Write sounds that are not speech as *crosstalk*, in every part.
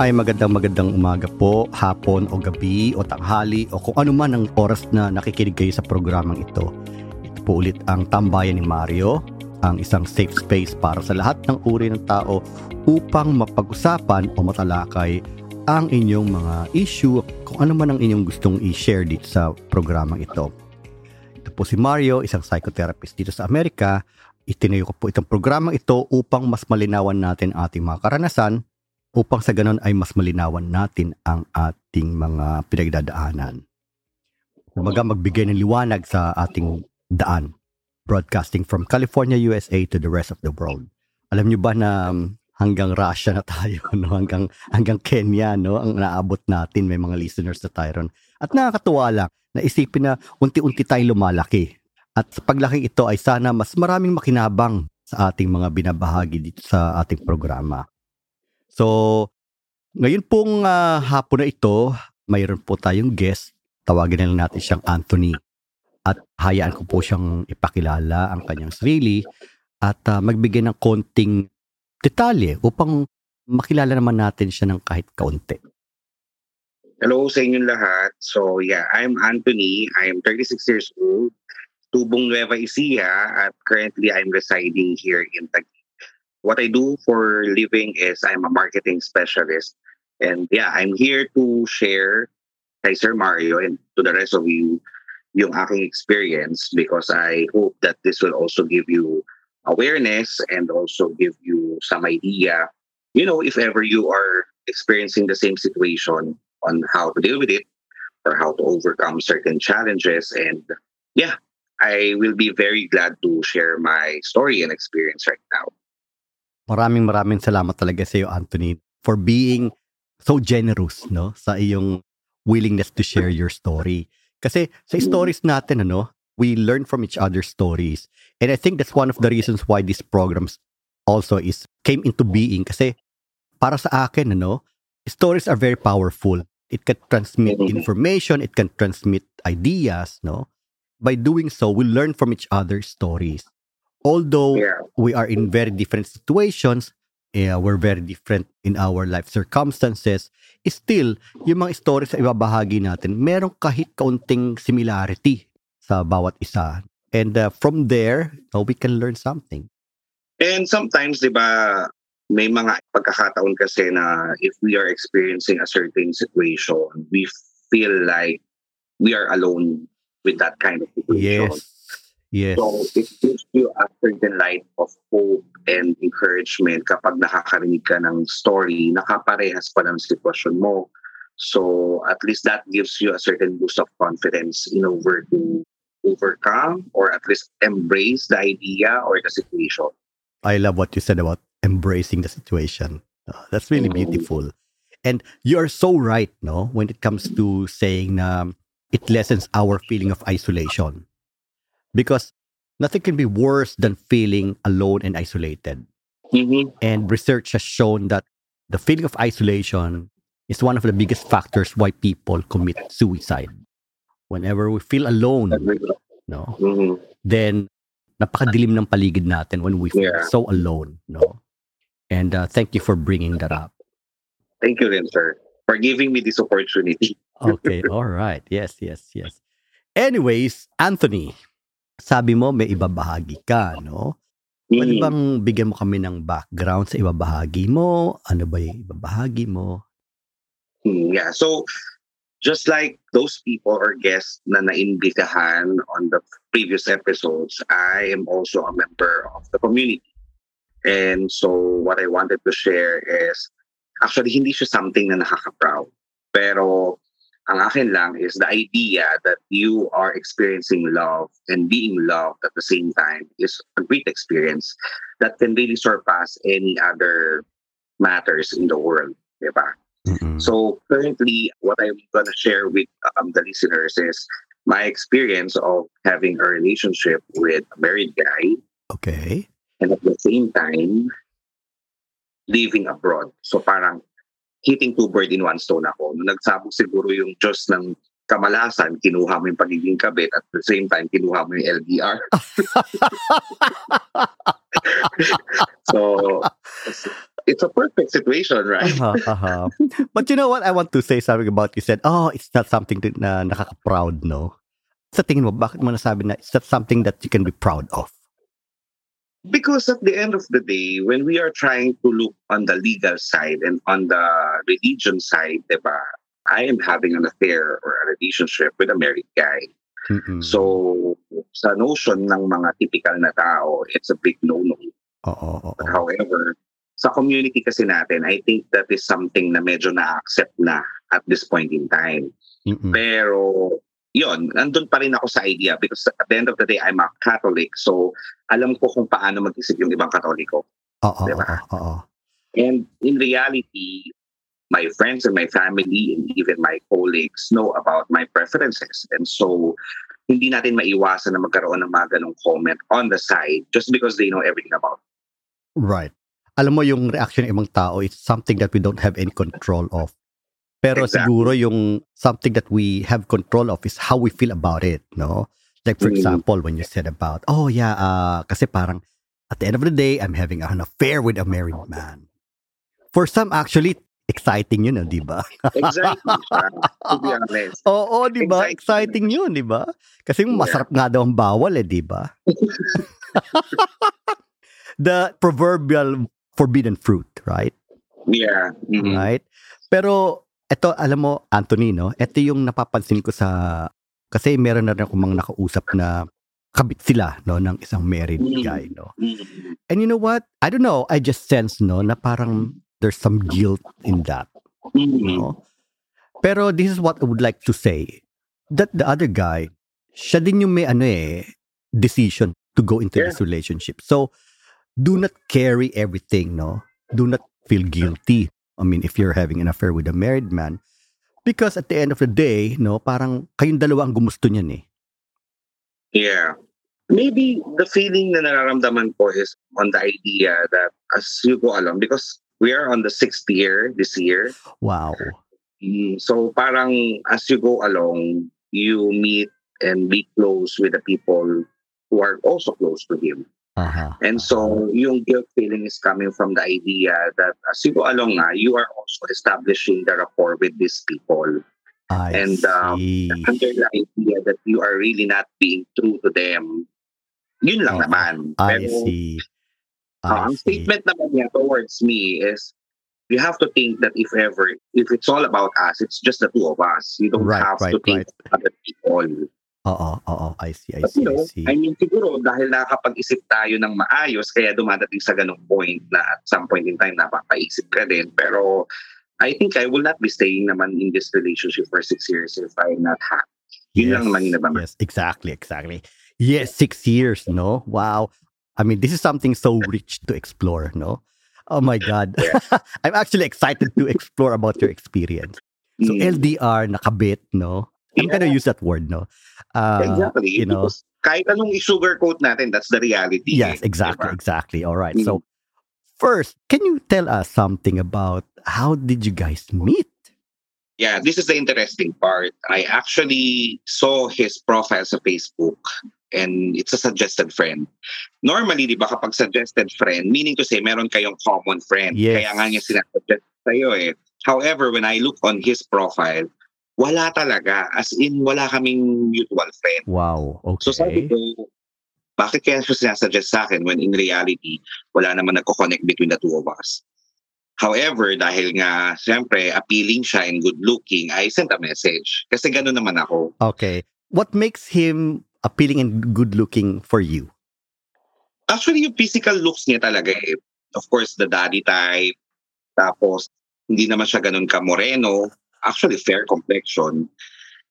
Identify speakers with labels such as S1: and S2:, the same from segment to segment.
S1: Ay magandang magandang umaga po, hapon o gabi o tanghali o kung ano man ang oras na nakikinig kayo sa programang ito. Ito po ulit ang Tambayan ni Mario, ang isang safe space para sa lahat ng uri ng tao upang mapag-usapan o matalakay ang inyong mga issue kung ano man ang inyong gustong i-share dito sa programang ito. Ito po si Mario, isang psychotherapist dito sa Amerika. Itinayo ko po itong programang ito upang mas malinawan natin ating mga karanasan upang sa ganon ay mas malinawan natin ang ating mga pinagdadaanan. Kumbaga magbigay ng liwanag sa ating daan. Broadcasting from California, USA to the rest of the world. Alam niyo ba na um, hanggang Russia na tayo, *laughs* no? hanggang, hanggang Kenya, no? ang naabot natin, may mga listeners na tayo ron. At nakakatuwa lang, naisipin na unti-unti tayo lumalaki. At sa paglaki ito ay sana mas maraming makinabang sa ating mga binabahagi dito sa ating programa. So, ngayon pong uh, hapon na ito, mayroon po tayong guest. Tawagin na lang natin siyang Anthony. At hayaan ko po siyang ipakilala ang kanyang sarili at uh, magbigay ng konting detalye upang makilala naman natin siya ng kahit kaunti.
S2: Hello sa inyong lahat. So yeah, I'm Anthony. I'm 36 years old, tubong Nueva Ecija at currently I'm residing here in Taguig. What I do for living is I'm a marketing specialist. And yeah, I'm here to share kay Sir Mario and to the rest of you yung aking experience because I hope that this will also give you awareness and also give you some idea, you know, if ever you are experiencing the same situation on how to deal with it or how to overcome certain challenges. And yeah, I will be very glad to share my story and experience right now.
S1: Maraming maraming salamat talaga sa iyo, Anthony, for being so generous no sa iyong willingness to share your story. Kasi sa stories natin ano, we learn from each other's stories. And I think that's one of the reasons why these programs also is came into being kasi para sa akin ano, stories are very powerful. It can transmit information, it can transmit ideas, no? By doing so, we learn from each other's stories. Although yeah. we are in very different situations, yeah, we're very different in our life circumstances, still, yung mga stories na ibabahagi natin, merong kahit kaunting similarity sa bawat isa. And uh, from there, uh, we can learn something.
S2: And sometimes, di ba, may mga pagkakataon kasi na if we are experiencing a certain situation, we feel like we are alone with that kind of situation.
S1: Yes. Yes.
S2: So it gives you a certain light of hope and encouragement kapag nakakarinig ka ng story, nakaparehas pa ng sitwasyon mo. So at least that gives you a certain boost of confidence in order to overcome or at least embrace the idea or the situation.
S1: I love what you said about embracing the situation. Uh, that's really mm-hmm. beautiful. And you are so right, no, when it comes to saying na it lessens our feeling of isolation because nothing can be worse than feeling alone and isolated.
S2: Mm-hmm.
S1: And research has shown that the feeling of isolation is one of the biggest factors why people commit suicide. Whenever we feel alone, no, mm-hmm. then napakadilim ng paligid natin when we feel yeah. so alone, no. And uh, thank you for bringing that up.
S2: Thank you, then, sir, for giving me this opportunity.
S1: okay, all right. Yes, yes, yes. Anyways, Anthony, sabi mo may ibabahagi ka, no? Pwede mm. bang bigyan mo kami ng background sa ibabahagi mo? Ano ba yung ibabahagi mo?
S2: Hmm, yeah, so just like those people or guests na naimbitahan on the previous episodes, I am also a member of the community. And so what I wanted to share is, actually hindi siya something na nakaka-proud. Pero Ang akin lang is the idea that you are experiencing love and being loved at the same time is a great experience that can really surpass any other matters in the world. Diba? Mm-hmm. So currently, what I'm going to share with um, the listeners is my experience of having a relationship with a married guy.
S1: Okay.
S2: And at the same time, living abroad. So parang hitting two bird in one stone ako. Nung nagsabog siguro yung Diyos ng kamalasan, kinuha mo yung pagiging kabit at the same time, kinuha mo yung LDR. *laughs* so, it's a perfect situation, right?
S1: Uh-huh, uh-huh. But you know what? I want to say something about you said, oh, it's not something that, na nakaka-proud, no? Sa tingin mo, bakit mo nasabi na it's not something that you can be proud of?
S2: Because at the end of the day, when we are trying to look on the legal side and on the religion side, diba, I am having an affair or a relationship with a married guy.
S1: Mm-mm.
S2: So, sa notion ng mga typical na tao, it's a big no-no.
S1: Oo, oo, oo.
S2: However, sa community kasi natin, I think that is something na medyo na-accept na at this point in time.
S1: Mm-mm.
S2: Pero, yon nandun pa rin ako sa idea because at the end of the day, I'm a Catholic. So, alam ko kung paano mag-isip yung ibang Katoliko.
S1: Oo,
S2: Diba?
S1: oo.
S2: And in reality, my friends and my family and even my colleagues know about my preferences. And so, hindi natin maiwasan na magkaroon ng mga ganong comment on the side just because they know everything about
S1: Right. Alam mo yung reaction ng ibang tao is something that we don't have any control of. Pero
S2: Exactly.
S1: siguro yung something that we have control of is how we feel about it, no? Like for
S2: Mm.
S1: example, when you said about, oh yeah, uh, kasi parang at the end of the day, I'm having an affair with a married man. For some, actually, exciting yun, ah, di ba?
S2: Exactly. to be honest.
S1: Oo, di ba?
S2: Exciting.
S1: Exciting yun, di ba? Kasi
S2: Yeah.
S1: masarap nga daw ang bawal eh, di ba? *laughs* The proverbial forbidden fruit, right?
S2: Yeah. mhm.
S1: Right? Pero ito, alam mo, Anthony, no? Ito yung napapansin ko sa... Kasi meron na rin akong mga nakausap na kabit sila, no? Ng isang married
S2: Mm.
S1: guy, no?
S2: Mhm.
S1: And you know what? I don't know. I just sense, no? Na parang there's some guilt in that,
S2: Mhm.
S1: no? Pero this is what I would like to say. That the other guy, siya din yung may ano eh, decision to go into
S2: Yeah.
S1: this relationship. So, do not carry everything, no? Do not feel guilty. I mean, if you're having an affair with a married man, because at the end of the day, no, parang kayong dalawa ang gumusto niyan eh.
S2: Yeah. Maybe the feeling na nararamdaman ko is on the idea that as you go along, because we are on the sixth year this year.
S1: Wow.
S2: Mm, So parang as you go along, you meet and be close with the people who are also close to him.
S1: Aha.
S2: And so yung guilt feeling is coming from the idea that as you go along nga, you are also establishing the rapport with these people.
S1: I
S2: And, um. Under the idea that you are really not being true to them. Yun lang
S1: Oo.
S2: naman.
S1: I
S2: Pero,
S1: see.
S2: uh,
S1: I
S2: ang
S1: see.
S2: statement naman niya towards me is you have to think that if ever, if it's all about us, it's just the two of us. You don't
S1: Right,
S2: have
S1: right,
S2: to think
S1: right.
S2: of other people.
S1: Oo, oo. I see, I
S2: But
S1: see,
S2: you know,
S1: I see.
S2: I mean, siguro dahil nakakapag-isip tayo ng maayos, kaya dumadating sa ganong point na at some point in time napapaisip ka din. Pero I think I will not be staying naman in this relationship for six years if I'm not happy. Yun lang naman nabanggit.
S1: Yes, exactly, exactly. Yes, six years, no? Wow. I mean, this is something so rich to explore, no? Oh my God. *laughs* *laughs* I'm actually excited to explore about your experience. So
S2: Mm.
S1: LDR, nakabit, no? I'm
S2: Yeah.
S1: gonna use that word, no? Uh,
S2: exactly.
S1: you know.
S2: Because kahit anong i-sugarcoat natin, that's the reality.
S1: Yes,
S2: eh,
S1: exactly,
S2: diba?
S1: exactly. All right.
S2: Mm.
S1: So first, can you tell us something about how did you guys meet?
S2: Yeah, this is the interesting part. I actually saw his profile sa Facebook and it's a suggested friend. Normally, di ba kapag suggested friend, meaning to say meron kayong common friend.
S1: Yes.
S2: Kaya nga niya sinasuggest sa'yo eh. However, when I look on his profile, wala talaga. As in, wala kaming mutual friend.
S1: Wow. Okay.
S2: So sabi ko, bakit kaya siya sinasuggest sa akin when in reality, wala naman nagko-connect between the two of us. However, dahil nga, siyempre, appealing siya and good-looking, I sent a message. Kasi gano'n naman ako.
S1: Okay. What makes him appealing and good looking for you?
S2: Actually, yung physical looks niya talaga eh. Of course, the daddy type. Tapos, hindi naman siya ganun ka-moreno. Actually, fair complexion.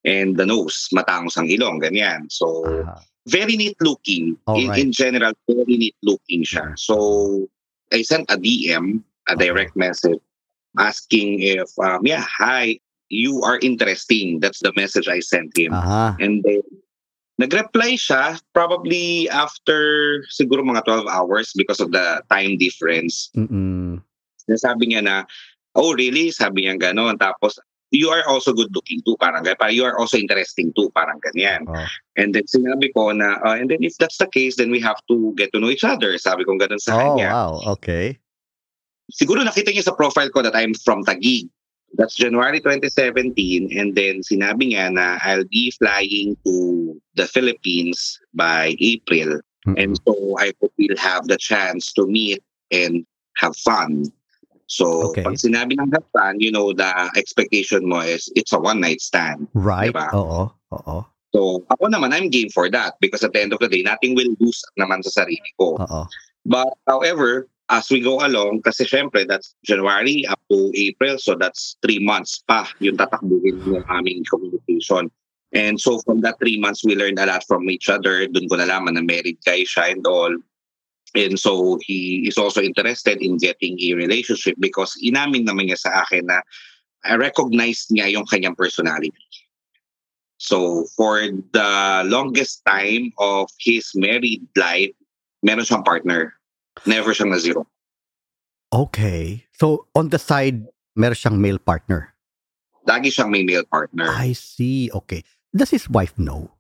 S2: And the nose, matangos ang ilong, ganyan. So,
S1: Ah,
S2: very neat looking. In, in general, very neat looking siya. So, I sent a DM, a
S1: Okay.
S2: direct message, asking if, um, yeah, hi, you are interesting. That's the message I sent him.
S1: aha.
S2: And then, nag-reply siya probably after siguro mga 12 hours because of the time difference.
S1: Mm-mm.
S2: Sabi niya na, oh really? Sabi niya gano'n. Tapos, you are also good looking too. Parang ganyan. You are also interesting too. Parang ganyan.
S1: Oh.
S2: And then sinabi ko na, uh, and then if that's the case, then we have to get to know each other. Sabi ko ganun sa
S1: Oh,
S2: kanya.
S1: wow. Okay.
S2: siguro nakita niya sa profile ko that I'm from Taguig. That's January 2017 and then sinabi niya na I'll be flying to the Philippines by April.
S1: Mm-mm.
S2: And so I hope we'll have the chance to meet and have fun. So
S1: Okay.
S2: pag sinabi ng fun, you know, the expectation mo is it's a one night stand.
S1: Right?
S2: Diba?
S1: Oo. Oo.
S2: So ako naman, I'm game for that because at the end of the day, nothing will lose naman sa sarili ko.
S1: Oo.
S2: But however, as we go along, kasi syempre that's January up to April, so that's three months pa yung tatakbuhin ng aming communication. And so from that three months, we learned a lot from each other. Doon ko nalaman na married guy siya and all. And so he is also interested in getting a relationship because inamin naman niya sa akin na I recognize niya yung kanyang personality. So for the longest time of his married life, meron siyang partner. Never siyang na zero.
S1: Okay. So, on the side, meron siyang male partner.
S2: Lagi siyang may male partner.
S1: I see. Okay. Does his wife know?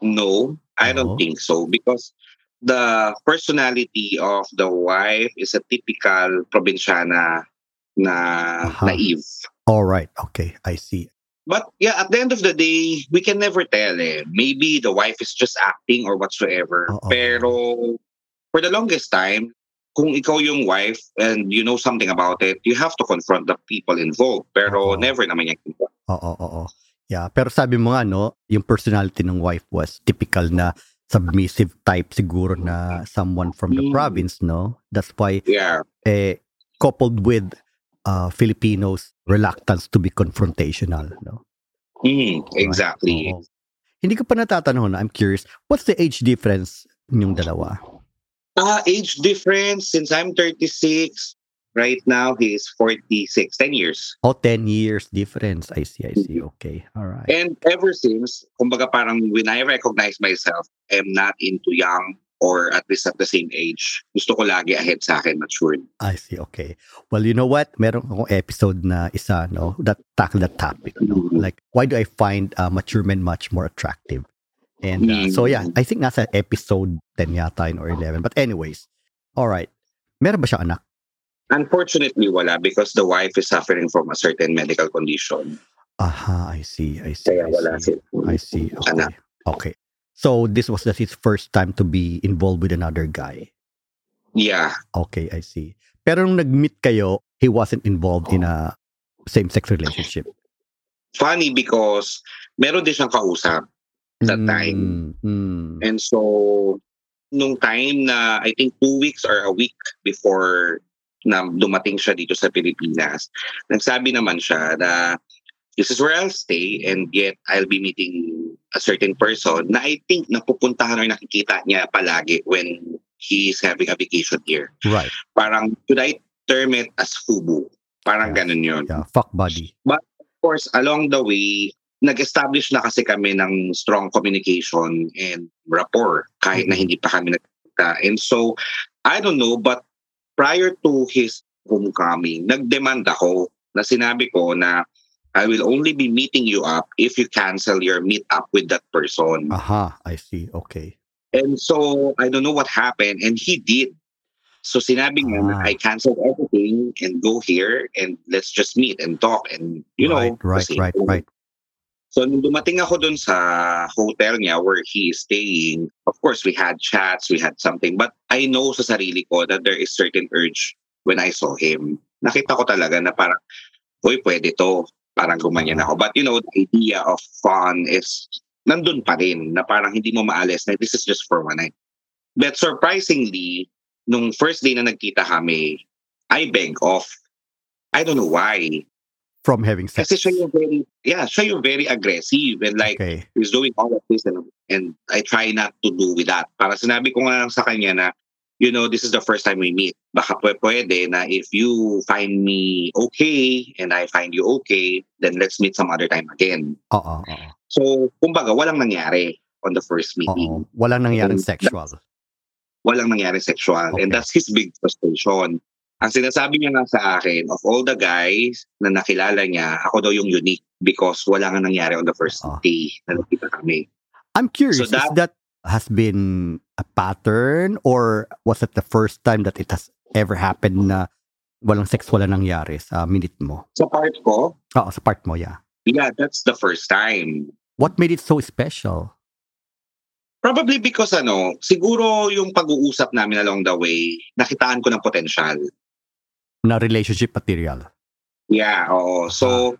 S2: No, I don't think so because the personality of the wife is a typical probinsyana na
S1: Aha.
S2: naive.
S1: All right. Okay. I see.
S2: But yeah, at the end of the day, we can never tell eh. Maybe the wife is just acting or whatsoever.
S1: Oo.
S2: Pero for the longest time, kung ikaw yung wife and you know something about it, you have to confront the people involved. Pero
S1: Oo.
S2: never naman yan.
S1: Oo, oo, oo. Yeah, pero sabi mo nga, no, yung personality ng wife was typical na submissive type siguro na someone from the
S2: Mm.
S1: province, no? That's why,
S2: Yeah.
S1: eh, coupled with uh, Filipinos' reluctance to be confrontational, no?
S2: Mm, exactly.
S1: Oo. Hindi ka pa natatanong na, I'm curious, what's the age difference ninyong dalawa?
S2: Ah, age difference since I'm 36. Right now, he's 46. 10 years.
S1: Oh, 10 years difference. I see, I see. Okay. All right.
S2: And ever since, kumbaga parang when I recognize myself, I'm not into young or at least at the same age. Gusto ko lagi ahead sa akin, matured.
S1: I see. Okay. Well, you know what? Meron akong episode na isa, no, that tackle that topic, no?
S2: Mhm.
S1: Like, why do I find uh, mature men much more attractive? And uh, so, yeah, I think nasa episode 10 yata yun or 11. But anyways, all right. Meron ba siyang anak?
S2: Unfortunately, wala because the wife is suffering from a certain medical condition.
S1: Aha, I see. I see.
S2: Kaya
S1: I
S2: wala
S1: see.
S2: siya.
S1: I see. Okay.
S2: Anak.
S1: Okay. So, this was just his first time to be involved with another guy.
S2: Yeah.
S1: Okay, I see. Pero nung nag-meet kayo, he wasn't involved in a same-sex relationship.
S2: Funny because meron din siyang kausap. That time.
S1: Mm, mm.
S2: And so, nung time na I think two weeks or a week before na dumating siya dito sa Pilipinas, nagsabi naman siya na this is where I'll stay and yet I'll be meeting a certain person na I think napupuntahan or nakikita niya palagi when he's having a vacation here.
S1: Right.
S2: Parang, should I term it as fubu? Parang
S1: Yeah.
S2: ganun yun.
S1: Yeah, fuck buddy.
S2: Of course, along the way, nag-establish na kasi kami ng strong communication and rapport kahit na
S1: Mhm.
S2: hindi pa kami nagkita. And so, I don't know, but prior to his homecoming, nag-demand ako na sinabi ko na I will only be meeting you up if you cancel your meet up with that person.
S1: Aha, I see. Okay.
S2: And so, I don't know what happened and he did. So sinabi niya na
S1: Ah.
S2: I canceled everything and go here and let's just meet and talk and you know
S1: right, right,
S2: kasi-
S1: right, right.
S2: So nung dumating ako dun sa hotel niya where he is staying, of course we had chats, we had something, but I know sa sarili ko that there is certain urge when I saw him. Nakita ko talaga na parang, uy, pwede to. Parang gumanyan ako. But you know, the idea of fun is nandun pa rin na parang hindi mo maalis na this is just for one night. But surprisingly, nung first day na nagkita kami, I beg off. I don't know why.
S1: From having sex.
S2: Kasi siya yung very, yeah, siya yung very aggressive and like,
S1: okay.
S2: he's doing all of this and, and I try not to do with that. Para sinabi ko nga lang sa kanya na, you know, this is the first time we meet. Baka pwe- pwede na if you find me okay and I find you okay, then let's meet some other time again.
S1: Oo, oo.
S2: So, kumbaga, walang nangyari on the first
S1: Oo.
S2: meeting.
S1: Walang nangyaring
S2: And
S1: sexual.
S2: Walang nangyari sexual. And
S1: Okay.
S2: that's his big frustration. Ang sinasabi niya nga sa akin, of all the guys na nakilala niya, ako daw yung unique because wala nga nangyari on the first
S1: Oo.
S2: day na nakita kami.
S1: I'm curious,
S2: So that-
S1: is that has been a pattern or was it the first time that it has ever happened na walang sex, wala nangyari sa minute mo?
S2: Sa part ko,
S1: Oo, sa part mo, yeah.
S2: yeah, that's the first time.
S1: What made it so special?
S2: Probably because ano, siguro yung pag-uusap namin along the way, nakitaan ko ng potential.
S1: Na relationship material.
S2: Yeah, oo. So,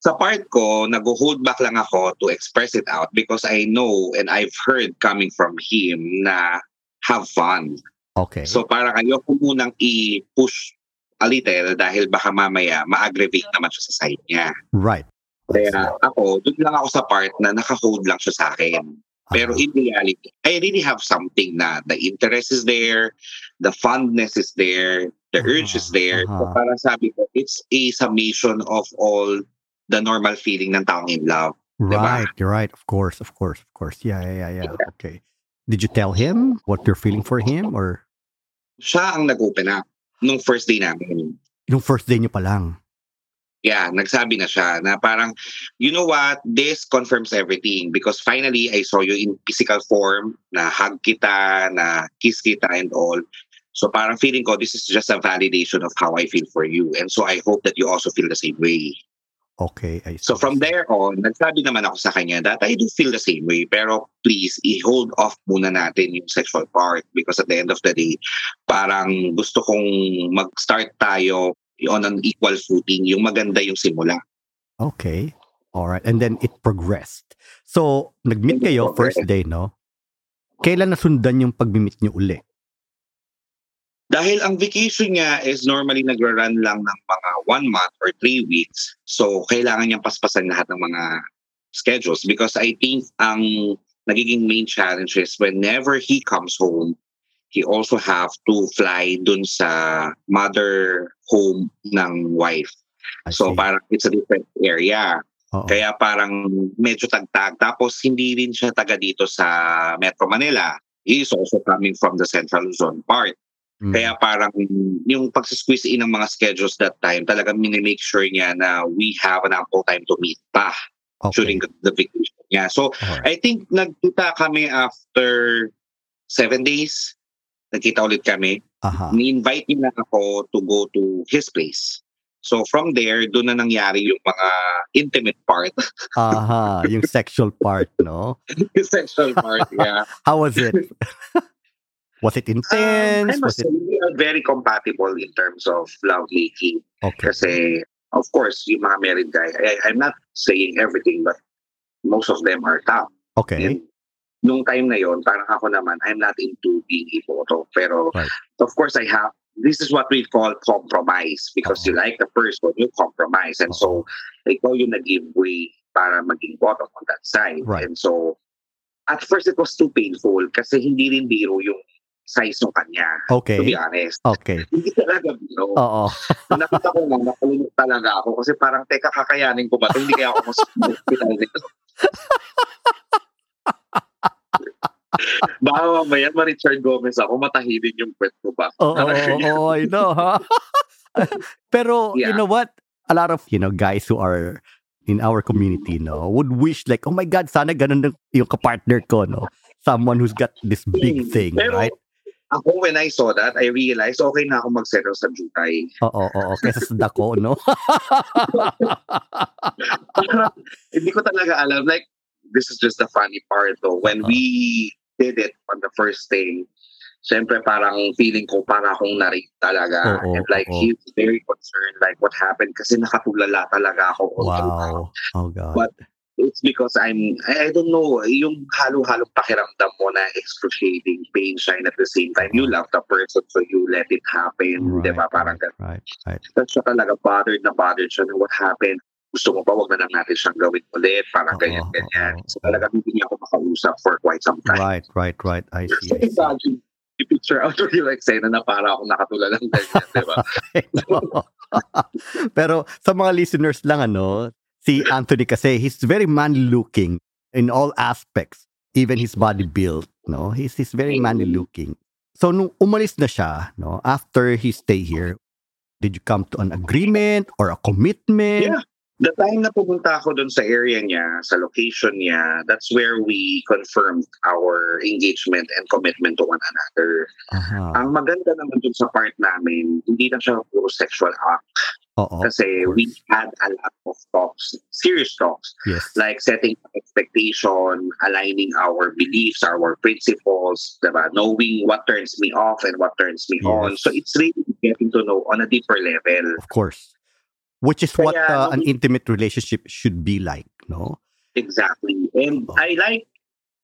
S2: sa part ko, nag-hold back lang ako to express it out because I know and I've heard coming from him na have fun.
S1: Okay.
S2: So, parang ayoko munang i-push a little dahil baka mamaya ma-aggravate naman siya sa side niya.
S1: right.
S2: Kaya ako, doon lang ako sa part na naka-hold lang siya sa akin. Pero
S1: Ah,
S2: in reality, I really have something na the interest is there, the fondness is there, the urge is there. So
S1: Aha.
S2: parang sabi ko, it's a summation of all the normal feeling ng taong in love.
S1: right, you're right. Of course, of course, of course. Yeah, yeah, yeah, yeah. Okay. Did you tell him what you're feeling for him or
S2: Siya ang nag-open up nung first day namin.
S1: yung first day niyo pa lang?
S2: Yeah, nagsabi na siya na parang, you know what, this confirms everything because finally I saw you in physical form, na hug kita, na kiss kita and all. So parang feeling ko, this is just a validation of how I feel for you. And so I hope that you also feel the same way.
S1: Okay, I.
S2: So from there on, nagsabi naman ako sa kanya that I do feel the same way. Pero please, i-hold off muna natin yung sexual part because at the end of the day, parang gusto kong mag-start tayo on an equal footing. Yung maganda yung simula.
S1: Okay. All right. And then it progressed. So, nag-meet kayo first day, no? Kailan nasundan yung pag-meet niyo uli?
S2: Dahil ang vacation niya is normally nagra-run lang ng mga one month or three weeks. So, kailangan niyang paspasan lahat ng mga schedules because I think ang nagiging main challenge is whenever he comes home, he also have to fly dun sa mother home ng wife. So, parang it's a different area.
S1: Oo.
S2: Kaya parang medyo tagtag. Tapos hindi rin siya taga dito sa Metro Manila. He is also coming from the Central Luzon part.
S1: Mm.
S2: Kaya parang yung pag-squeeze in ng mga schedules that time, talagang minimake sure niya na we have an ample time to meet pa
S1: okay.
S2: during the, vacation niya. So,
S1: Alright.
S2: I think nagkita kami after seven days. Nagkita ulit kami.
S1: Aha.
S2: Ni-invite niya ako to go to his place. So from there, doon na nangyari yung mga intimate part, *laughs*
S1: Aha. Yung sexual part, no?
S2: yung sexual part, yeah. *laughs*
S1: How was it? *laughs* was it
S2: Um,
S1: intense?
S2: I
S1: was it
S2: say, we are very compatible in terms of love making.
S1: okay?
S2: Kasi, of course, yung mga married guy, I, I'm not saying everything, but most of them are top.
S1: Okay.
S2: And nung time na yon, parang ako naman, I'm not into being a photo. Pero,
S1: Right.
S2: of course, I have, this is what we call compromise. Because
S1: Oo.
S2: you like the person, you compromise. And so, ikaw yung nag-give way para maging bottom on that side.
S1: Right.
S2: And so, at first, it was too painful kasi hindi rin biro yung size ng kanya. To be
S1: Okay.
S2: honest.
S1: Okay. *laughs*
S2: Hindi talaga biro.
S1: Oo. *laughs*
S2: Nakita ko na, nakulimot talaga ako kasi parang, teka, kakayanin ko ba? Hindi kaya ako mas *laughs* hospital nito. Baka mamaya ma-Richard Gomez ako, matahirin yung kwet ko ba?
S1: Oo, oo, oo, I know, ha? Pero, you
S2: Yeah.
S1: know what? A lot of, you know, guys who are in our community, no, would wish like, oh my God, sana ganun yung, yung kapartner ko, no? Someone who's got this big
S2: Hmm.
S1: thing,
S2: Pero,
S1: right?
S2: Ako, when I saw that, I realized, okay na ako mag-settle sa Jutay.
S1: Oo, oo. Kesa sa dako, no? *laughs*
S2: Hindi ko talaga alam. Like, this is just the funny part though. When
S1: Uh-huh.
S2: we did it on the first day, syempre parang feeling ko para akong narig talaga.
S1: Oo,
S2: and like,
S1: oo.
S2: he's very concerned like what happened kasi nakatulala talaga ako.
S1: wow. Oh God.
S2: But it's because I'm, I, I don't know, yung halo-halong pakiramdam mo na excruciating pain siya and at the same time, you love the person so you let it happen.
S1: Right,
S2: Di ba? Parang ganun.
S1: right, right.
S2: Tapos siya talaga bothered na bothered siya na what happened. Gusto mo ba wag na lang natin siyang gawin ulit? Parang ganyan, ganyan.
S1: oo,
S2: So talaga hindi niya ako makausap for quite some time.
S1: Right, right, right. I see.
S2: So
S1: I see.
S2: imagine, i-picture out of *laughs* your eksena na para akong nakatulala ng ganyan, di ba? *laughs* *laughs*
S1: Pero sa mga listeners lang ano, si Anthony kasi he's very manly looking in all aspects, even his body build, no? He's he's very manly looking. So nung umalis na siya, no, after he stay here, did you come to an agreement or a commitment?
S2: Yeah. The time na pumunta ako doon sa area niya, sa location niya, that's where we confirmed our engagement and commitment to one another.
S1: Aha.
S2: Ang maganda naman dun sa part namin, hindi lang siya puro sexual act.
S1: Oo.
S2: Kasi we had a lot of talks, serious talks,
S1: Yes.
S2: like setting expectation, aligning our beliefs, our principles, diba? knowing what turns me off and what turns me on. So it's really getting to know on a deeper level.
S1: Of course. Which is what uh, an intimate relationship should be like, no?
S2: Exactly. And
S1: Oh.
S2: I like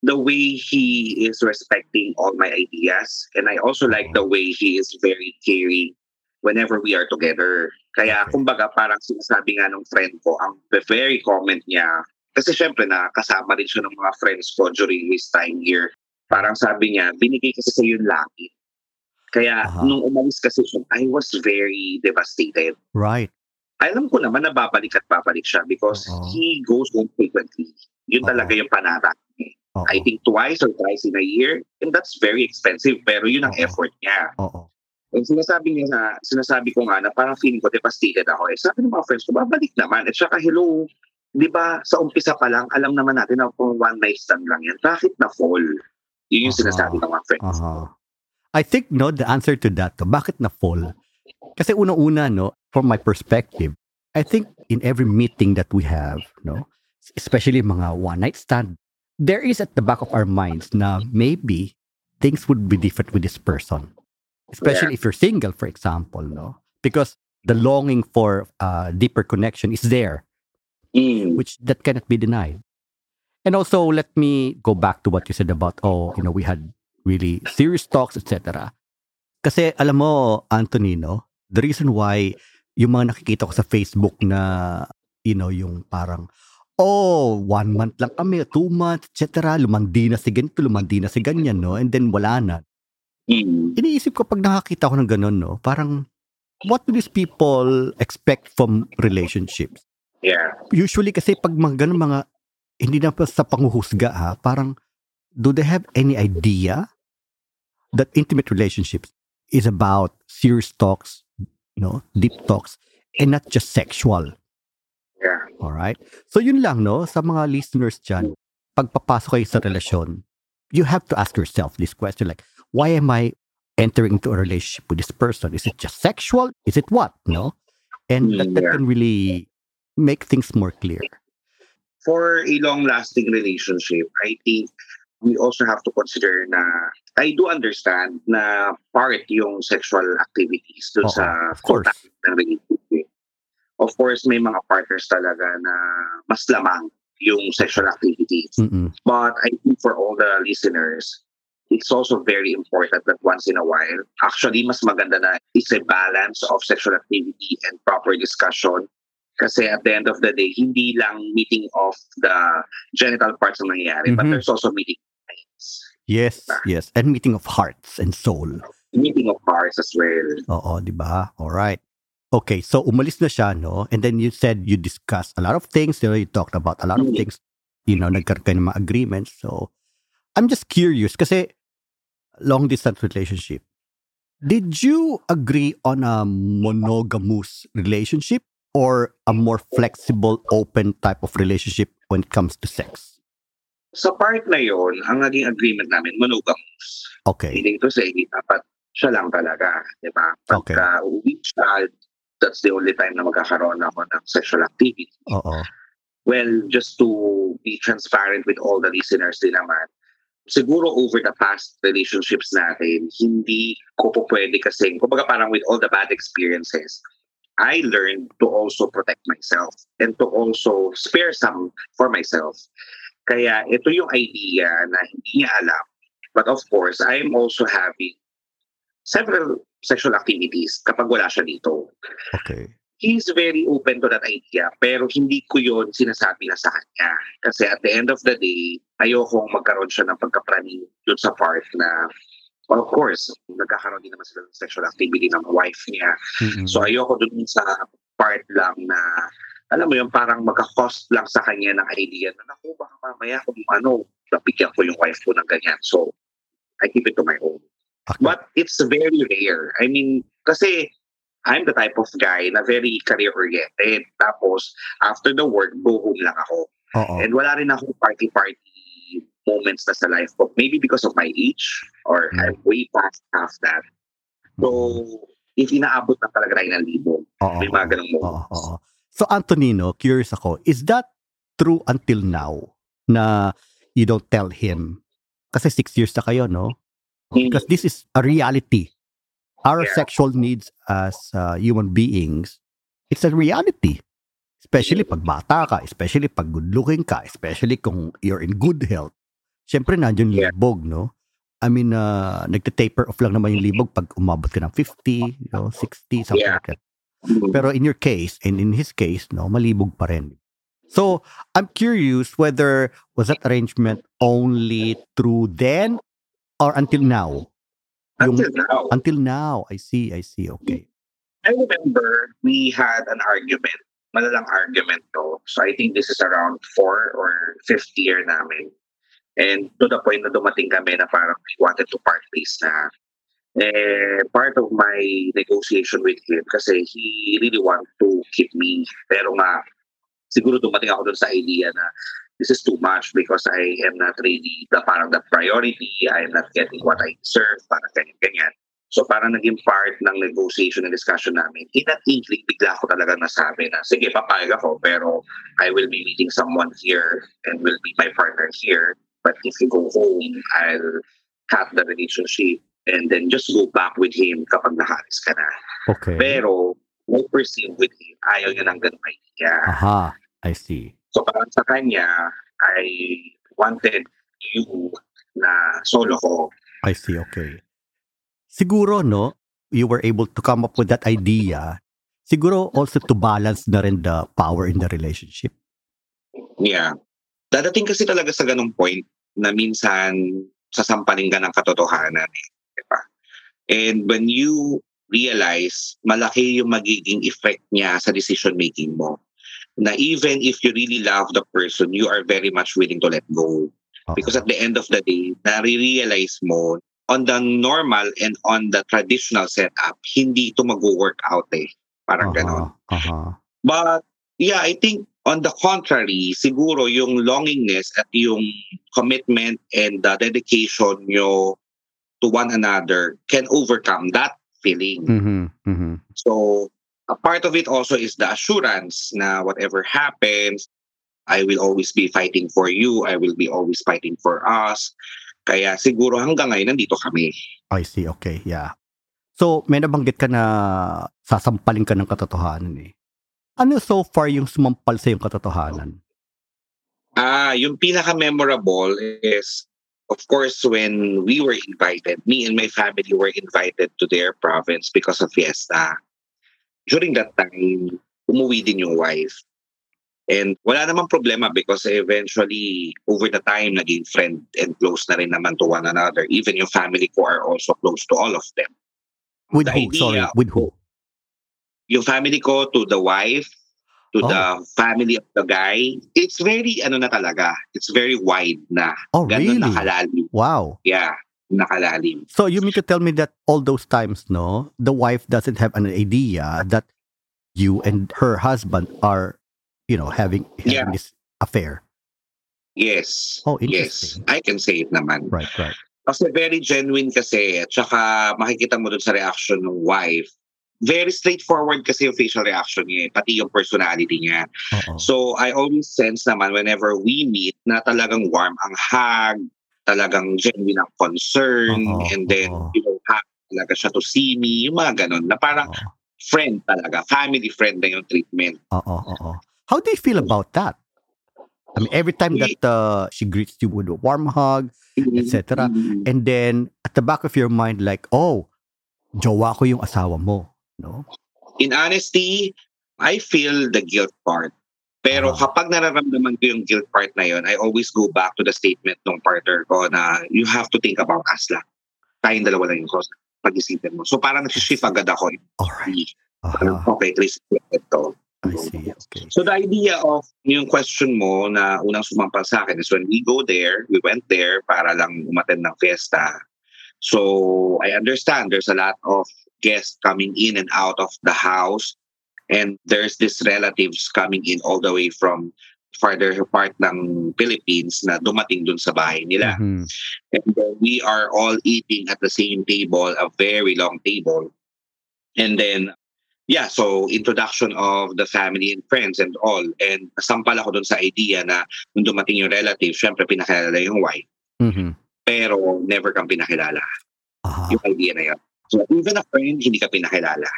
S2: the way he is respecting all my ideas. And I also like
S1: Oh.
S2: the way he is very caring whenever we are together. Kaya kumbaga parang sinasabi nga ng friend ko, ang very comment niya, kasi syempre na kasama rin siya ng mga friends ko during his time here. Parang sabi niya, binigay kasi sa yung langit. Kaya
S1: Aha.
S2: nung umalis kasi siya, I was very devastated.
S1: Right.
S2: alam ko naman na babalik at babalik siya because
S1: Oo.
S2: he goes home frequently. Yun
S1: Oo.
S2: talaga yung panata.
S1: Oo.
S2: I think twice or thrice in a year. And that's very expensive. Pero yun ang
S1: Oo.
S2: effort niya.
S1: Oo.
S2: And sinasabi niya na, sinasabi ko nga na parang feeling ko devastated ako. Eh, sabi ng mga friends ko, babalik naman. At saka, hello, di ba sa umpisa pa lang, alam naman natin na kung one night stand lang yan. Bakit na fall? Yun yung
S1: Aha.
S2: sinasabi ng mga friends.
S1: Aha. I think no the answer to that to bakit na fall? Kasi una-una no from my perspective, I think in every meeting that we have, no, especially mga one night stand, there is at the back of our minds na maybe things would be different with this person. Especially if you're single for example, no? Because the longing for uh, deeper connection is there.
S2: Mm.
S1: which that cannot be denied. And also, let me go back to what you said about, oh, you know, we had really serious talks, etc. Kasi alam mo, Anthony, no, the reason why yung mga nakikita ko sa Facebook na, you know, yung parang, oh, one month lang kami, two months, etc. Lumandi na si ganito, lumandi na si ganyan, no? And then wala na.
S2: Mm.
S1: Iniisip ko pag nakakita ko ng ganun, no, parang, what do these people expect from relationships?
S2: Yeah.
S1: usually kasi pag mga ganun mga hindi na pa sa panguhusga ha, parang do they have any idea that intimate relationships is about serious talks, you know, deep talks and not just sexual.
S2: Yeah.
S1: All right? So yun lang no sa mga listeners diyan, pagpapasok kayo sa relasyon, you have to ask yourself this question like why am I entering into a relationship with this person? Is it just sexual? Is it what? No? And that, that can really make things more clear.
S2: for a long-lasting relationship, I think we also have to consider na I do understand na part yung sexual activities dun
S1: Oo,
S2: sa
S1: of course.
S2: ng relationship. Of course, may mga partners talaga na mas lamang yung sexual activities.
S1: Mm-mm.
S2: But I think for all the listeners, it's also very important that once in a while, actually, mas maganda na is a balance of sexual activity and proper discussion. Kasi at the end of the day, hindi lang meeting of the genital parts ang nangyayari, but
S1: Mhm.
S2: there's also meeting of minds,
S1: Yes, yes. And meeting of hearts and soul.
S2: meeting of hearts as well.
S1: Oo, di ba? All right. Okay, so umalis na siya, no? And then you said you discussed a lot of things, you know, you talked about a lot of
S2: Mm.
S1: things, you know, nagkaroon ng mga agreements. So, I'm just curious kasi long distance relationship. Did you agree on a monogamous relationship or a more flexible, open type of relationship when it comes to sex?
S2: Sa part na yon, ang naging agreement namin, monogamous.
S1: Okay.
S2: Meaning to say, dapat siya lang talaga. Di ba?
S1: Okay.
S2: Pagka uwi siya, that's the only time na magkakaroon ako ng sexual activity.
S1: Oo.
S2: Well, just to be transparent with all the listeners din naman, siguro over the past relationships natin, hindi ko po pwede kasi, kumbaga parang with all the bad experiences, I learned to also protect myself and to also spare some for myself. Kaya ito yung idea na hindi niya alam. But of course, I'm also having several sexual activities kapag wala siya dito
S1: Okay.
S2: He's very open to that idea pero hindi ko yon sinasabi na sa kanya kasi at the end of the day ayokong magkaroon siya ng pagkapraning dun sa part na of course nagkakaroon din naman sila ng sexual activity ng wife niya
S1: Mm-mm.
S2: so ayoko dun sa part lang na alam mo yung parang magka-cost lang sa kanya ng idea na naku baka mamaya kung ano napigyan ko yung wife ko ng ganyan so I keep it to my own
S1: Okay.
S2: But it's very rare. I mean, kasi I'm the type of guy na very career-oriented. Tapos, after the work, go home lang ako.
S1: Oo.
S2: And wala rin ako party-party moments na sa life ko. Maybe because of my age or
S1: Mm.
S2: I'm way past half that. So, if inaabot na talaga ng libo, may mga ganong moments.
S1: oo. So Antonino, curious ako, is that true until now na you don't tell him? Kasi six years na kayo, no?
S2: Mm.
S1: Because this is a reality. Our
S2: Yeah.
S1: sexual needs as uh, human beings, it's a reality. Especially pag bata ka, especially pag good looking ka, especially kung you're in good health. Siyempre, nandiyon
S2: Yeah.
S1: libog, no? I mean, uh, nagte-taper off lang naman yung libog pag umabot ka ng 50, you know, 60, something
S2: Yeah.
S1: like that. Pero in your case, and in his case, no, malibog pa rin. So, I'm curious whether was that arrangement only through then or until now? Yung-
S2: Until now,
S1: Until now, I see, I see, okay.
S2: I remember we had an argument, malalang argument to. So I think this is around four or fifth year namin. And to the point na dumating kami na parang we wanted to part ways na. Eh, part of my negotiation with him kasi he really want to keep me. Pero nga, siguro dumating ako dun sa idea na this is too much because I am not really the parang the priority. I am not getting what I deserve, parang ganyan-ganyan. So parang naging part ng negotiation and discussion namin. In that inkling, bigla ko talaga nasabi na, sige, papayag ako, pero I will be meeting someone here and will be my partner here. But if you go home, I'll cut the relationship and then just go back with him kapag nakalis ka na.
S1: Okay.
S2: Pero, I perceive with him, ayaw niya ng ganung idea.
S1: Aha, I see.
S2: So parang sa kanya, I wanted you na solo ko.
S1: I see, okay. Siguro, no, you were able to come up with that idea, siguro also to balance na rin the power in the relationship.
S2: Yeah. Dadating kasi talaga sa ganung point na minsan sasampaling ka ng katotohanan. Eh, di ba? And when you realize malaki yung magiging effect niya sa decision making mo, na even if you really love the person, you are very much willing to let go.
S1: Oo.
S2: Because at the end of the day, nare-realize mo on the normal and on the traditional setup, hindi ito mag-work out eh. Parang
S1: Aha,
S2: ganon.
S1: aha.
S2: But yeah, I think on the contrary, siguro yung longingness at yung commitment and the dedication nyo to one another can overcome that feeling.
S1: Mhm, mhm.
S2: So a part of it also is the assurance na whatever happens, I will always be fighting for you. I will be always fighting for us. Kaya siguro hanggang ngayon nandito kami.
S1: I see, okay, yeah. So, may nabanggit ka na sasampalin ka ng katotohanan eh. Ano so far yung sumampal sa yung katotohanan?
S2: Ah, yung pinaka-memorable is, of course, when we were invited, me and my family were invited to their province because of fiesta. During that time, umuwi din yung wife. And wala namang problema because eventually, over the time, naging friend and close na rin naman to one another. Even yung family ko are also close to all of them.
S1: With
S2: The
S1: who?
S2: idea
S1: Sorry, with who?
S2: Yung family ko to the wife, to
S1: Oh.
S2: the family of the guy, it's very, ano na talaga, it's very wide na.
S1: Oh,
S2: Ganun
S1: really?
S2: nakalalim.
S1: Wow.
S2: Yeah, nakalalim.
S1: So, you mean to tell me that all those times, no, the wife doesn't have an idea that you and her husband are, you know, having, having
S2: Yeah.
S1: this affair.
S2: Yes.
S1: Oh,
S2: yes. I can say it naman.
S1: Right, right.
S2: Kasi very genuine kasi. At saka makikita mo dun sa reaction ng wife. Very straightforward kasi yung facial reaction niya. eh, Pati yung personality niya.
S1: Oo.
S2: So I always sense naman whenever we meet na talagang warm ang hug, talagang genuine ang concern,
S1: Oo,
S2: and then
S1: oo.
S2: you know, happy talaga siya to see me, yung mga ganun, na parang
S1: Oo.
S2: friend talaga, family friend na yung treatment.
S1: Oo, oo. How do you feel about that? I mean, every time that uh, she greets you with a warm hug, etc.
S2: Mhm.
S1: and then at the back of your mind, like, oh, jowa ko yung asawa mo. No?
S2: In honesty, I feel the guilt part. Pero kapag nararamdaman ko yung guilt part na yun, I always go back to the statement ng partner ko na you have to think about us lang. Tayong dalawa lang yung cause. Pag-isipin mo. So parang nag-shift agad ako.
S1: Alright.
S2: Parang,
S1: Aha,
S2: okay, please ito.
S1: I see. Okay.
S2: So the idea of yung question mo na unang sumampal sa akin is when we go there, we went there para lang umattend ng fiesta. So I understand there's a lot of guests coming in and out of the house. And there's this relatives coming in all the way from farther part ng Philippines na dumating dun sa bahay nila.
S1: Mhm.
S2: And then we are all eating at the same table, a very long table. And then, yeah, so introduction of the family and friends and all. And nasampal ako dun sa idea na nung dumating yung relative, syempre pinakilala yung wife.
S1: Mhm.
S2: Pero never kang pinakilala.
S1: Aha.
S2: Yung idea na yun. So even a friend, hindi ka pinakilala.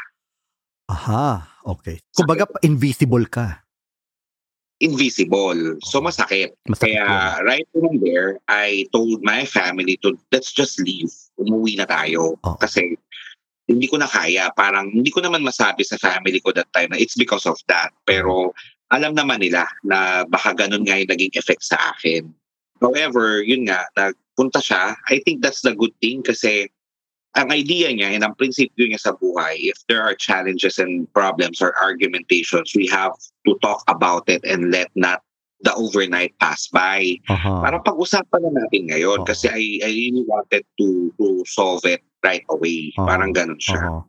S1: Aha. Okay. Kumbaga, invisible ka.
S2: Invisible. So masakit.
S1: Masakit yun.
S2: Kaya right then and there, I told my family to let's just leave. Umuwi na tayo.
S1: Oo.
S2: Kasi hindi ko na kaya. Parang hindi ko naman masabi sa family ko that time na it's because of that. Pero alam naman nila na baka ganun nga yung naging effect sa akin. However, yun nga, nagpunta siya. I think that's the good thing kasi ang idea niya and ang prinsipyo niya sa buhay, if there are challenges and problems or argumentations, we have to talk about it and let not the overnight pass by.
S1: Aha.
S2: Para pag-usapan na natin ngayon
S1: Oo.
S2: kasi I, I really wanted to to solve it right away.
S1: Oo.
S2: Parang ganun siya.
S1: Aha.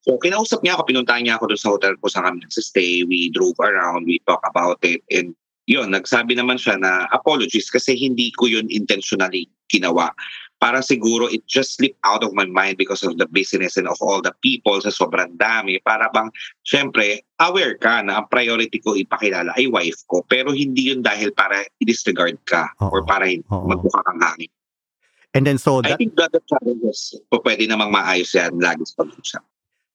S2: So kinausap niya ako, pinuntahan niya ako doon sa hotel ko sa kami stay. We drove around, we talk about it and yun, nagsabi naman siya na apologies kasi hindi ko yun intentionally ginawa. Parang siguro it just slipped out of my mind because of the business and of all the people sa sobrang dami. Para bang, syempre, aware ka na ang priority ko ipakilala ay wife ko. Pero hindi yun dahil para i-disregard ka
S1: Oo.
S2: or para
S1: Oo.
S2: magmukha kang hangin.
S1: And then so
S2: I
S1: that
S2: think that the challenges, po pwede namang maayos yan lagi sa pag-usap.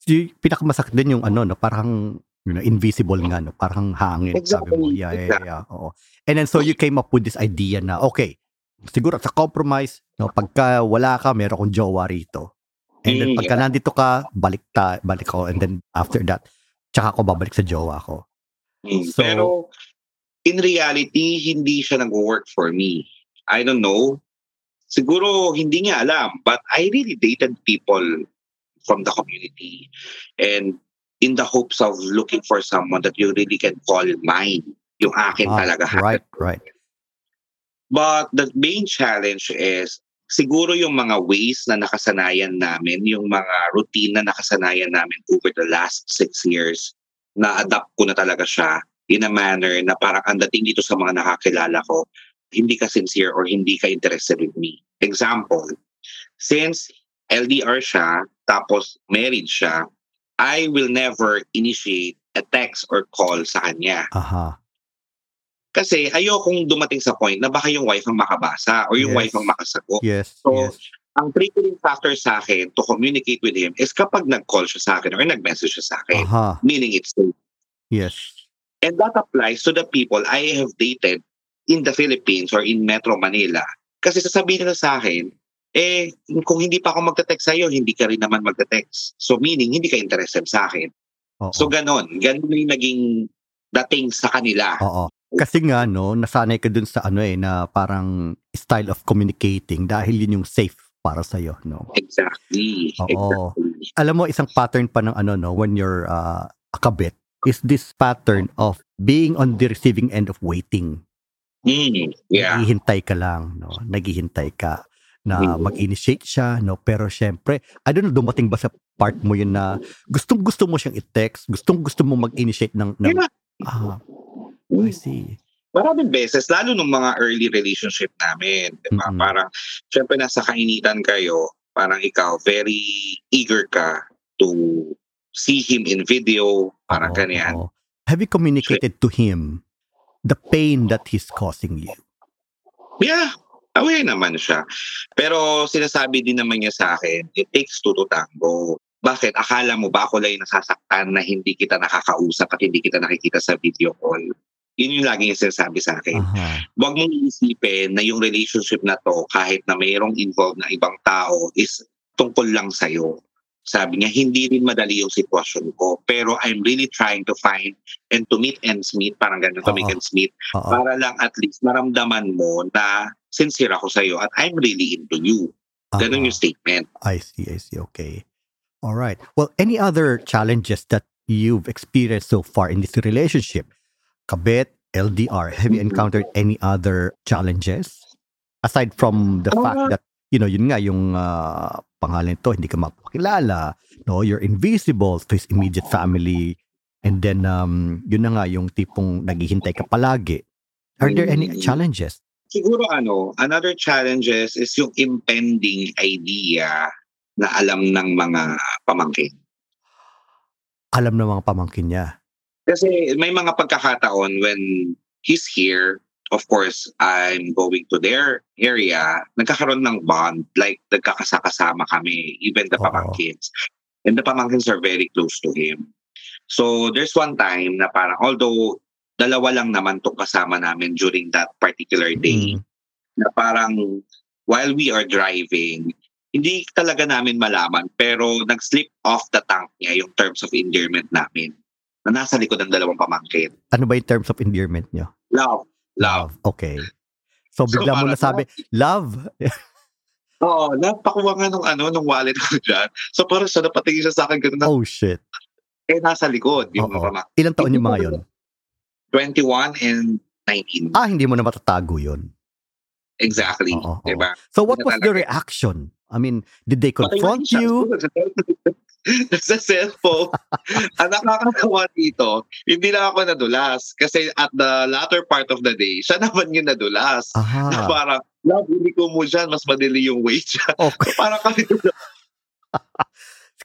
S1: yung pinakamasakit din yung ano no parang you know, invisible nga no parang hangin sabi mo
S2: Exactly,
S1: yeah yeah
S2: exactly.
S1: yeah oo and then so you came up with this idea na okay siguro sa compromise no pagka wala ka meron akong jowa rito and then pagka nandito ka balik ta balik ko and then after that tsaka ako babalik sa jowa ko So-
S2: Pero in reality, hindi siya nag-work for me. I don't know. Siguro hindi niya alam, but I really dated people from the community and in the hopes of looking for someone that you really can call mine. Yung akin
S1: Ah,
S2: talaga.
S1: right right
S2: But the main challenge is siguro yung mga ways na nakasanayan namin, yung mga routine na nakasanayan namin over the last six years, na-adapt ko na talaga siya in a manner na parang ang dating dito sa mga nakakilala ko, hindi ka sincere or hindi ka interested with me. Example, since LDR siya, tapos married siya, I will never initiate a text or call sa kanya.
S1: aha
S2: Kasi ayokong dumating sa point na baka yung wife ang makabasa or yung
S1: Yes.
S2: wife ang makasagot.
S1: yes
S2: So,
S1: yes
S2: Ang triggering factor sa akin to communicate with him is kapag nag-call siya sa akin or nag-message siya sa akin,
S1: aha
S2: meaning it's safe.
S1: yes
S2: And that applies to the people I have dated in the Philippines or in Metro Manila. Kasi sasabihin nila sa akin, eh, kung hindi pa ako magte-text sa'yo, hindi ka rin naman magte-text. So meaning, hindi ka interested sa akin.
S1: oo
S2: So ganon. Ganon yung naging dating sa kanila.
S1: Oo. Kasi nga no, nasanay ka dun sa ano eh na parang style of communicating dahil yun yung safe para sa no.
S2: Exactly.
S1: Oo.
S2: Exactly.
S1: Alam mo isang pattern pa ng ano no when you're uh, a kabit is this pattern of being on the receiving end of waiting.
S2: Mm, yeah.
S1: Naghihintay ka lang, no. Naghihintay ka na
S2: Mm.
S1: mag-initiate siya, no. Pero syempre, I don't know dumating ba sa part mo yun na gustong gusto mo siyang i-text, gustong gusto mo mag-initiate ng, ng
S2: Yeah.
S1: ah. I see.
S2: Maraming beses, lalo nung mga early relationship namin. Diba?
S1: Mhm.
S2: Parang, syempre nasa kainitan kayo, parang ikaw, very eager ka to see him in video, parang
S1: Oo,
S2: ganyan.
S1: oo. Have you communicated to him the pain that he's causing you?
S2: Yeah, aware naman siya. Pero sinasabi din naman niya sa akin, it takes two to tango. Bakit? Akala mo ba ako lang yung nasasaktan na hindi kita nakakausap at hindi kita nakikita sa video call? Yun yung lagi niya sinasabi sa akin.
S1: Aha.
S2: Huwag mong iisipin na yung relationship na to, kahit na mayroong involved na ibang tao, is tungkol lang sa'yo. Sabi niya, hindi rin madali yung sitwasyon ko. Pero I'm really trying to find and to meet ends meet, parang ganun, to make ends meet,
S1: Oo.
S2: para lang at least maramdaman mo na sincere ako sa'yo at I'm really into you. Ganun
S1: Aha.
S2: yung statement.
S1: I see, I see. Okay. All right. Well, any other challenges that you've experienced so far in this relationship? Kabit, LDR, have you
S2: Mhm.
S1: encountered any other challenges? Aside from the fact
S2: Ah.
S1: that you know, yun nga, yung uh, pangalan nito, hindi ka mapakilala, no? You're invisible to his immediate family. And then, um, yun na nga, yung tipong naghihintay ka palagi. Are there any
S2: Mm.
S1: challenges?
S2: Siguro ano, another challenges is yung impending idea na alam ng mga pamangkin.
S1: Alam ng mga pamangkin niya.
S2: Kasi may mga pagkakataon when he's here, of course, I'm going to their area, nagkakaroon ng bond, like nagkakasakasama kami, even the
S1: Oo.
S2: pamangkins. And the pamangkins are very close to him. So there's one time na parang, although dalawa lang naman tong kasama namin during that particular day,
S1: Mm.
S2: na parang while we are driving, hindi talaga namin malaman pero nag-slip off the tongue niya yung terms of endearment namin na nasa likod ng dalawang pamangkin.
S1: Ano ba yung terms of endearment niyo?
S2: Love. Love.
S1: Okay. So, bigla mo
S2: parang,
S1: nasabi, love?
S2: Oo, napakuha nga nung ano, nung wallet ko dyan. So parang siya napatingin siya sa akin ganun na,
S1: Oh, shit.
S2: eh, nasa likod yung
S1: Oo.
S2: mga.
S1: Ilang taon yung mga yon?
S2: 21 and 19.
S1: Ah, hindi mo na matatago yun.
S2: Exactly.
S1: Oo.
S2: Diba?
S1: So, what
S2: Yun
S1: was the reaction? I mean, did they confront you? *laughs*
S2: sa cellphone. *laughs* Ang nakakatawa dito, hindi lang ako nadulas. Kasi at the latter part of the day, siya naman yung nadulas. Na
S1: Aha.
S2: parang, love, hindi ko mo dyan, mas madali yung weight siya. *laughs*
S1: Okay.
S2: parang kami,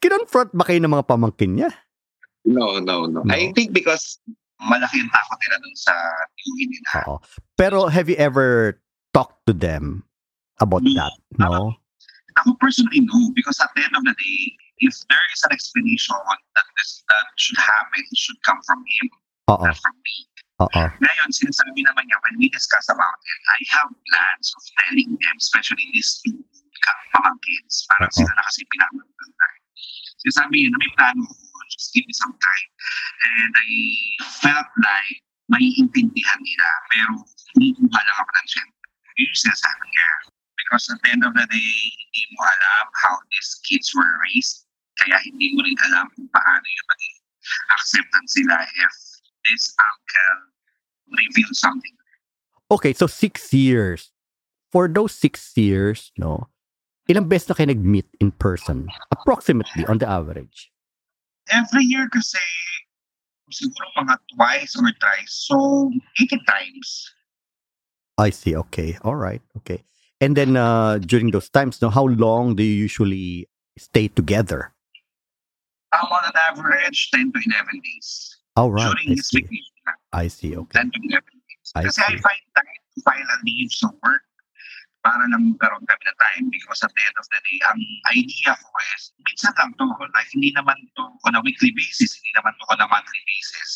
S1: Kinonfront ba kayo ng mga pamangkin niya?
S2: no, no, no,
S1: No.
S2: I think because malaki yung takot nila dun sa tiyuhin nila.
S1: Oo. Pero have you ever talked to them about
S2: No.
S1: that? No?
S2: Ako personally, no. Because at the end of the day, if there is an explanation that this that should happen, it should come from him,
S1: Oo.
S2: not from me.
S1: Oo.
S2: Ngayon, sinasabi naman niya, when we discuss about it, I have plans of telling them, especially these two ka- pamangkins, parang
S1: Oo.
S2: sila na kasi pinapagandaan. Sinasabi niya na may plano ko, just give me some time. And I felt like may intindihan nila, pero kumukuha lang ako ng syempre. Yun yung sinasabi niya. Because at the end of the day, hindi mo alam how these kids were raised, kaya hindi mo rin alam kung paano yung maging acceptance nila if this uncle reveal something.
S1: Okay, so six years. For those six years, no, ilang beses na kayo nag-meet in person? Approximately, on the average.
S2: Every year kasi, siguro mga twice or thrice. So, 80 times.
S1: I see. Okay. All right. Okay. And then uh, during those times, no, how long do you usually stay together?
S2: I'm on an average 10 to 11 days.
S1: All right.
S2: During
S1: I
S2: his
S1: see.
S2: vacation,
S1: I see. Okay.
S2: 10 to 11 days.
S1: I
S2: Kasi I
S1: see.
S2: find time to file a leave sa work para lang magkaroon kami ng time because at the end of the day, ang idea ko is, minsan lang to, like hindi naman to on a weekly basis, hindi naman to on a monthly basis.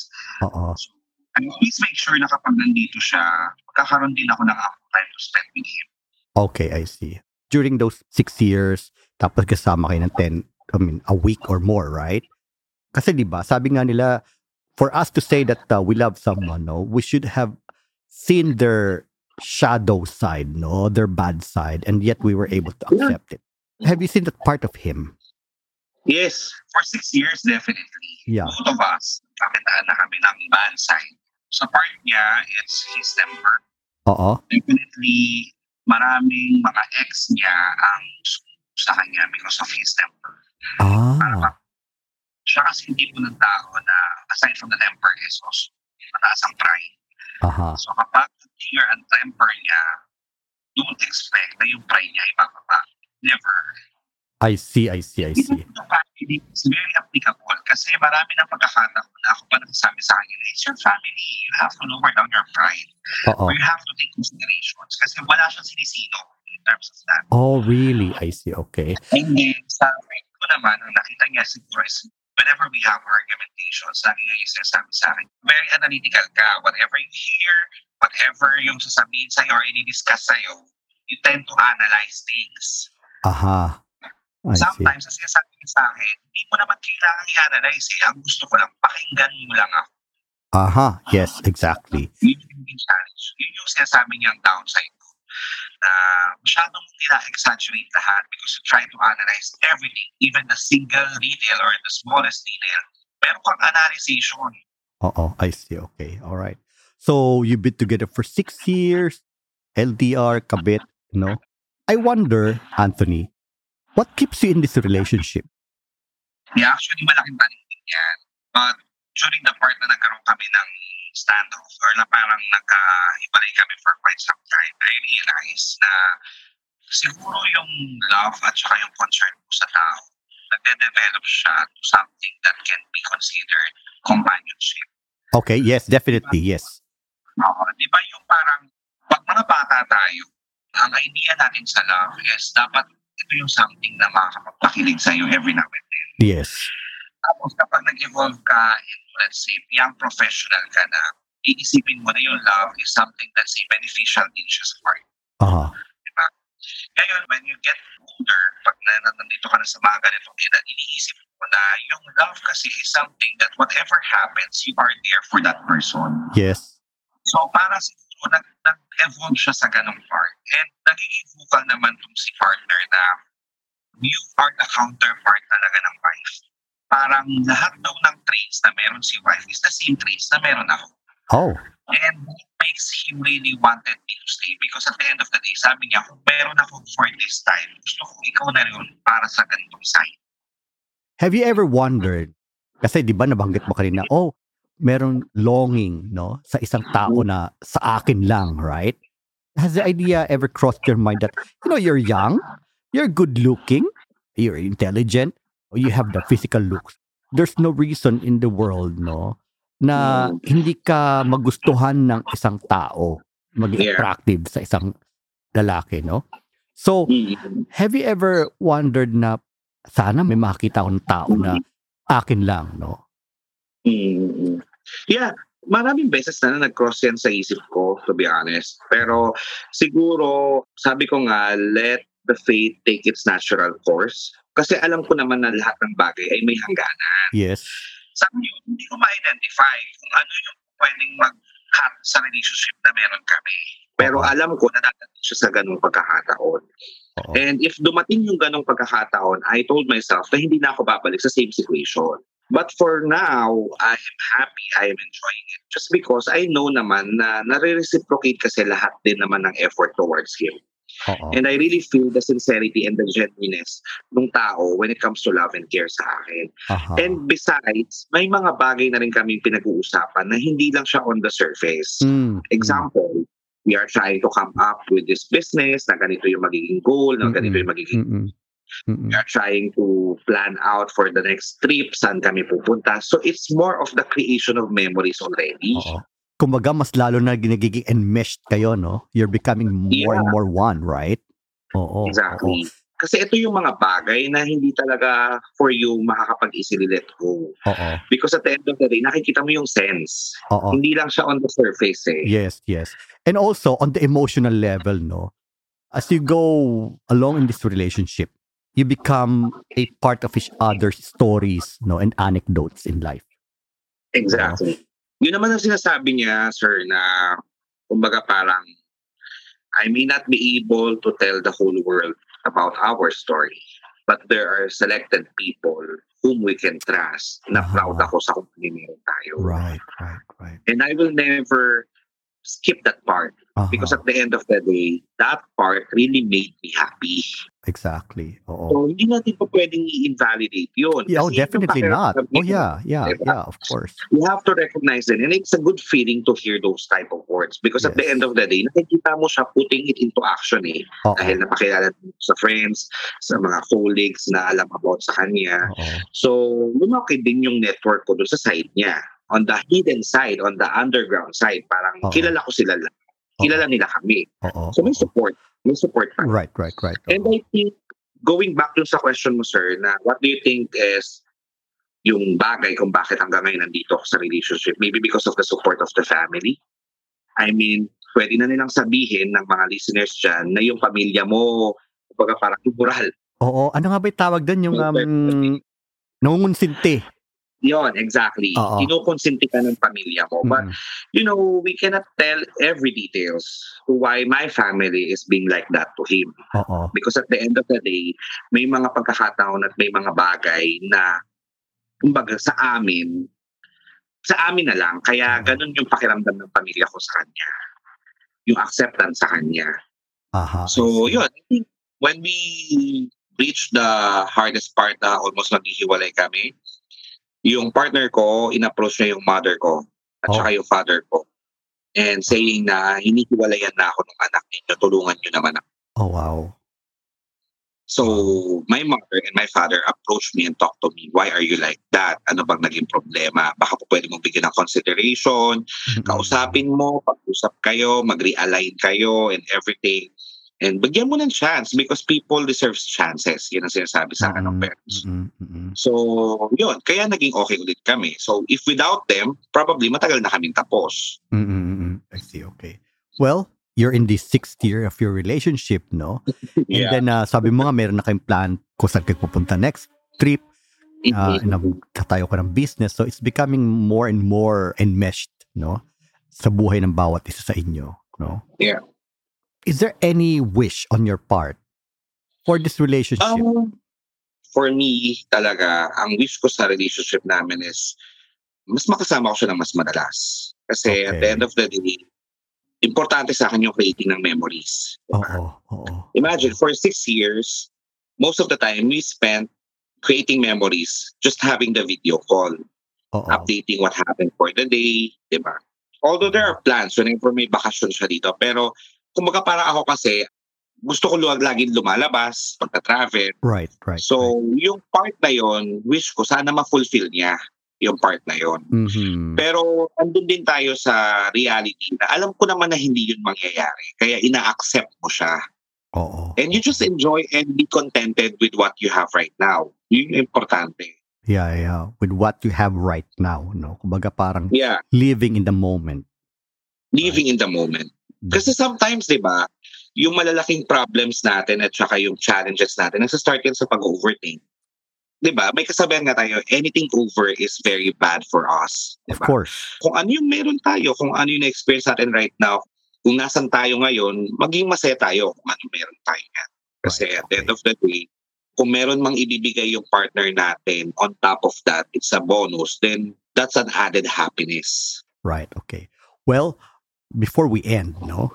S1: Oo.
S2: So, I always make sure na kapag nandito siya, magkakaroon din ako ng time to spend with him.
S1: Okay, I see. During those six years, tapos kasama kayo ng 10, I mean, a week or more, right? Kasi di ba, sabi nga nila, for us to say that uh, we love someone, no, we should have seen their shadow side, no, their bad side, and yet we were able to accept it. Have you seen that part of him?
S2: Yes, for six years, definitely.
S1: Yeah.
S2: Both of us, kakitaan na kami ng bad side. Sa part niya, it's his temper.
S1: Oo.
S2: Definitely, maraming mga ex niya ang sa kanya because of his temper.
S1: Ah.
S2: Siya kasi hindi po ng tao na aside from the temper is also mataas ang pride.
S1: Aha.
S2: So kapag clear ang temper niya, don't expect na yung pride niya ibababa. Never.
S1: I see, I see, I see.
S2: Even to family, it's very applicable kasi marami ng pagkakataon na ako pa nagsasabi sa akin, it's your family. You have to lower down your pride. Or you have to take considerations kasi wala siyang sinisino in terms of that.
S1: Oh, really? I see. Okay.
S2: And then, sa ko naman, ang nakita niya siguro is whenever we have argumentations, lagi niya yung sinasabi sa akin, very analytical ka. Whatever you hear, whatever yung sasabihin sa'yo or i-discuss sa'yo, you tend to analyze things.
S1: Aha. I see.
S2: Sometimes, ang sinasabi niya sa akin, hindi mo naman kailangan i-analyze eh. Ang gusto ko lang, pakinggan mo lang ako.
S1: Aha. Yes, exactly.
S2: Yun yung challenge. Yun yung sinasabi niyang downside. Na masyadong nila-exaggerate lahat because you try to analyze everything, even the single detail or the smallest detail. Meron kang analyzation.
S1: Oo. I see. Okay. All right. So, you've been together for six years. LDR, kabit, no? I wonder, Anthony, what keeps you in this relationship?
S2: Yeah, actually, malaking taning yan. But during the part na nagkaroon kami ng standoff or na parang nagkahibalay kami for quite some time, I realized na siguro yung love at saka yung concern mo sa tao, nagde-develop siya to something that can be considered companionship.
S1: Okay, yes, definitely, yes.
S2: Oo, di ba yung parang pag mga bata tayo, ang idea natin sa love is dapat ito yung something na makakapagpakilig sa'yo every now and then.
S1: Yes.
S2: Tapos kapag nag-evolve ka, in, let's say, young professional ka na, iisipin mo na yung love is something that's beneficial siya sa part.
S1: Uh-huh.
S2: Ngayon, when you get older, pag na, nandito ka na sa mga ganitong edad, iniisip mo na yung love kasi is something that whatever happens, you are there for that person.
S1: Yes.
S2: So para siguro nag, nag-evolve siya sa ganong part. And nagiging vocal naman tong si partner na you are the counterpart talaga ng wife. Parang lahat daw ng traits na meron si wife is the same traits na meron ako.
S1: Oh.
S2: And that makes him really wanted me to stay because at the end of the day, sabi niya, kung meron ako for this time, gusto ko ikaw na rin para sa ganitong side.
S1: Have you ever wondered, kasi di ba nabanggit mo kanina, oh, meron longing, no, sa isang tao na sa akin lang, right? Has the idea ever crossed your mind that, you know, you're young, you're good looking, you're intelligent, you have the physical looks. There's no reason in the world, no, na hindi ka magustuhan ng isang tao, maging
S2: Yeah.
S1: attractive sa isang lalaki, no? So, have you ever wondered na sana may makita akong tao na akin lang, no?
S2: mm Yeah, maraming beses na, na nag-cross yan sa isip ko, to be honest. Pero siguro, sabi ko nga, let the fate take its natural course. Kasi alam ko naman na lahat ng bagay ay may hangganan.
S1: Yes.
S2: Sa ngayon, hindi ko ma-identify kung ano yung pwedeng mag-cut sa relationship na meron kami. Pero
S1: Oo.
S2: alam ko na dadating siya sa ganung pagkakataon.
S1: Oo.
S2: And if dumating yung ganong pagkakataon, I told myself na hindi na ako babalik sa same situation. But for now, I am happy, I am enjoying it. Just because I know naman na nare-reciprocate kasi lahat din naman ng effort towards him.
S1: Oo.
S2: And I really feel the sincerity and the genuineness ng tao when it comes to love and care sa akin.
S1: Aha.
S2: And besides, may mga bagay na rin kaming pinag-uusapan na hindi lang siya on the surface.
S1: Mm,
S2: Example, we are trying to come up with this business na ganito yung magiging goal, na ganito yung magiging
S1: mm, mm, mm,
S2: we are trying to plan out for the next trip, saan kami pupunta. So it's more of the creation of memories already.
S1: Oo. Kumbaga, mas lalo na ginagiging enmeshed kayo, no? You're becoming more and
S2: Yeah.
S1: more one, right? Oo.
S2: exactly. Kasi ito yung mga bagay na hindi talaga for you makakapag-easily let go.
S1: Oo. Oo.
S2: Because at the end of the day, nakikita mo yung sense.
S1: Oo.
S2: Hindi lang siya on the surface eh.
S1: Yes, yes. And also, on the emotional level, no? As you go along in this relationship, you become a part of each other's stories, no? And anecdotes in life.
S2: Exactly. Yun naman ang sinasabi niya, sir, na kumbaga parang I may not be able to tell the whole world about our story, but there are selected people whom we can trust na
S1: Ah.
S2: proud ako sa kung meron tayo.
S1: Right, right, right.
S2: And I will never skip that part
S1: Aha,
S2: because at the end of the day, that part really made me happy.
S1: exactly. Oo.
S2: So, hindi natin pa pwedeng i-invalidate yun.
S1: Yeah, oh, definitely not. Oh, yeah, yeah,
S2: Diba?
S1: yeah, of course.
S2: you have to recognize it. And it's a good feeling to hear those type of words because at the
S1: Yes.
S2: end of the day, nakikita mo siya putting it into action eh.
S1: Oo.
S2: Dahil napakilala mo sa friends, sa mga colleagues na alam about sa kanya.
S1: Oo.
S2: So, lumaki din yung network ko doon sa side niya. On the hidden side, on the underground side, parang
S1: Oo.
S2: kilala ko sila lang. Kilala nila kami.
S1: Oo.
S2: So may support. May support pa.
S1: Right, right, right.
S2: And I think, going back dun sa question mo, sir, na what do you think is yung bagay kung bakit hanggang ngayon nandito ako sa relationship? Maybe because of the support of the family? I mean, pwede na nilang sabihin ng mga listeners dyan na yung pamilya mo, kumbaga parang moral.
S1: Oo, ano nga ba yung tawag doon? Yung um, nangungunsinti.
S2: Yon, exactly.
S1: Oo.
S2: Kinukonsinti ka ng pamilya mo. But,
S1: Mm.
S2: you know, we cannot tell every details to why my family is being like that to him.
S1: Oo.
S2: Because at the end of the day, may mga pagkakataon at may mga bagay na, kumbaga, sa amin, sa amin na lang. Kaya ganun yung pakiramdam ng pamilya ko sa kanya. Yung acceptance sa kanya.
S1: Aha.
S2: So, yun. I think when we reached the hardest part na almost maghihiwalay kami, yung partner ko, in-approach niya yung mother ko at
S1: Oh.
S2: saka yung father ko. And saying na hinihiwalayan na ako ng anak ninyo, tulungan nyo naman ako.
S1: Oh, wow.
S2: So, my mother and my father approached me and talked to me, why are you like that? Ano bang naging problema? Baka po pwede mong bigyan ng consideration, kausapin mo, pag-usap kayo, mag-realign kayo and everything. And bigyan mo ng chance because people deserve chances. Yun ang sinasabi sa akin ng
S1: Mm-mm.
S2: parents.
S1: Mm-mm. Mm-mm.
S2: So, yun. Kaya naging okay ulit kami. So, if without them, probably matagal na kaming tapos.
S1: Mm-mm. Mm-mm. I see. Okay. Well, you're in the sixth year of your relationship, no? *laughs* And then, uh, sabi mo nga, meron na kayong plan kung saan kayo pupunta next trip. Uh,
S2: Mhm.
S1: nagtatayo ka ng business. So, it's becoming more and more enmeshed, no? Sa buhay ng bawat isa sa inyo, no?
S2: Yeah.
S1: Is there any wish on your part for this relationship?
S2: Um, for me, talaga, ang wish ko sa relationship namin is mas makasama ko siya ng mas madalas. Kasi at the
S1: Okay.
S2: end of the day, importante sa akin yung creating ng memories.
S1: Oo, oo.
S2: Imagine, for six years, most of the time, we spent creating memories, just having the video call,
S1: Oo.
S2: updating what happened for the day, di ba? Although there are plans whenever may bakasyon siya dito, pero kumbaga para ako kasi, gusto ko luwag laging lumalabas, pagka-travel.
S1: Right, right.
S2: So, yung part na yon wish ko sana ma-fulfill niya yung part na yon
S1: Mhm.
S2: Pero andun din tayo sa reality na alam ko naman na hindi yun mangyayari. Kaya ina-accept mo siya.
S1: Oo.
S2: And you just enjoy and be contented with what you have right now. Yun yung importante.
S1: Yeah, yeah. With what you have right now, no? Kumbaga parang
S2: Yeah,
S1: living in the moment.
S2: living in the moment. Kasi sometimes, di ba, yung malalaking problems natin at saka yung challenges natin, nasa-start yan sa pag-overthink. Di ba? May kasabihan nga tayo, anything over is very bad for us. Di
S1: Of course.
S2: Kung ano yung meron tayo, kung ano yung experience natin right now, kung nasan tayo ngayon, maging masaya tayo kung ano meron tayo nga. Kasi
S1: Right,
S2: at the end of the day, kung meron mang ibibigay yung partner natin, on top of that, it's a bonus, then that's an added happiness.
S1: Right, okay. Well, before we end, no?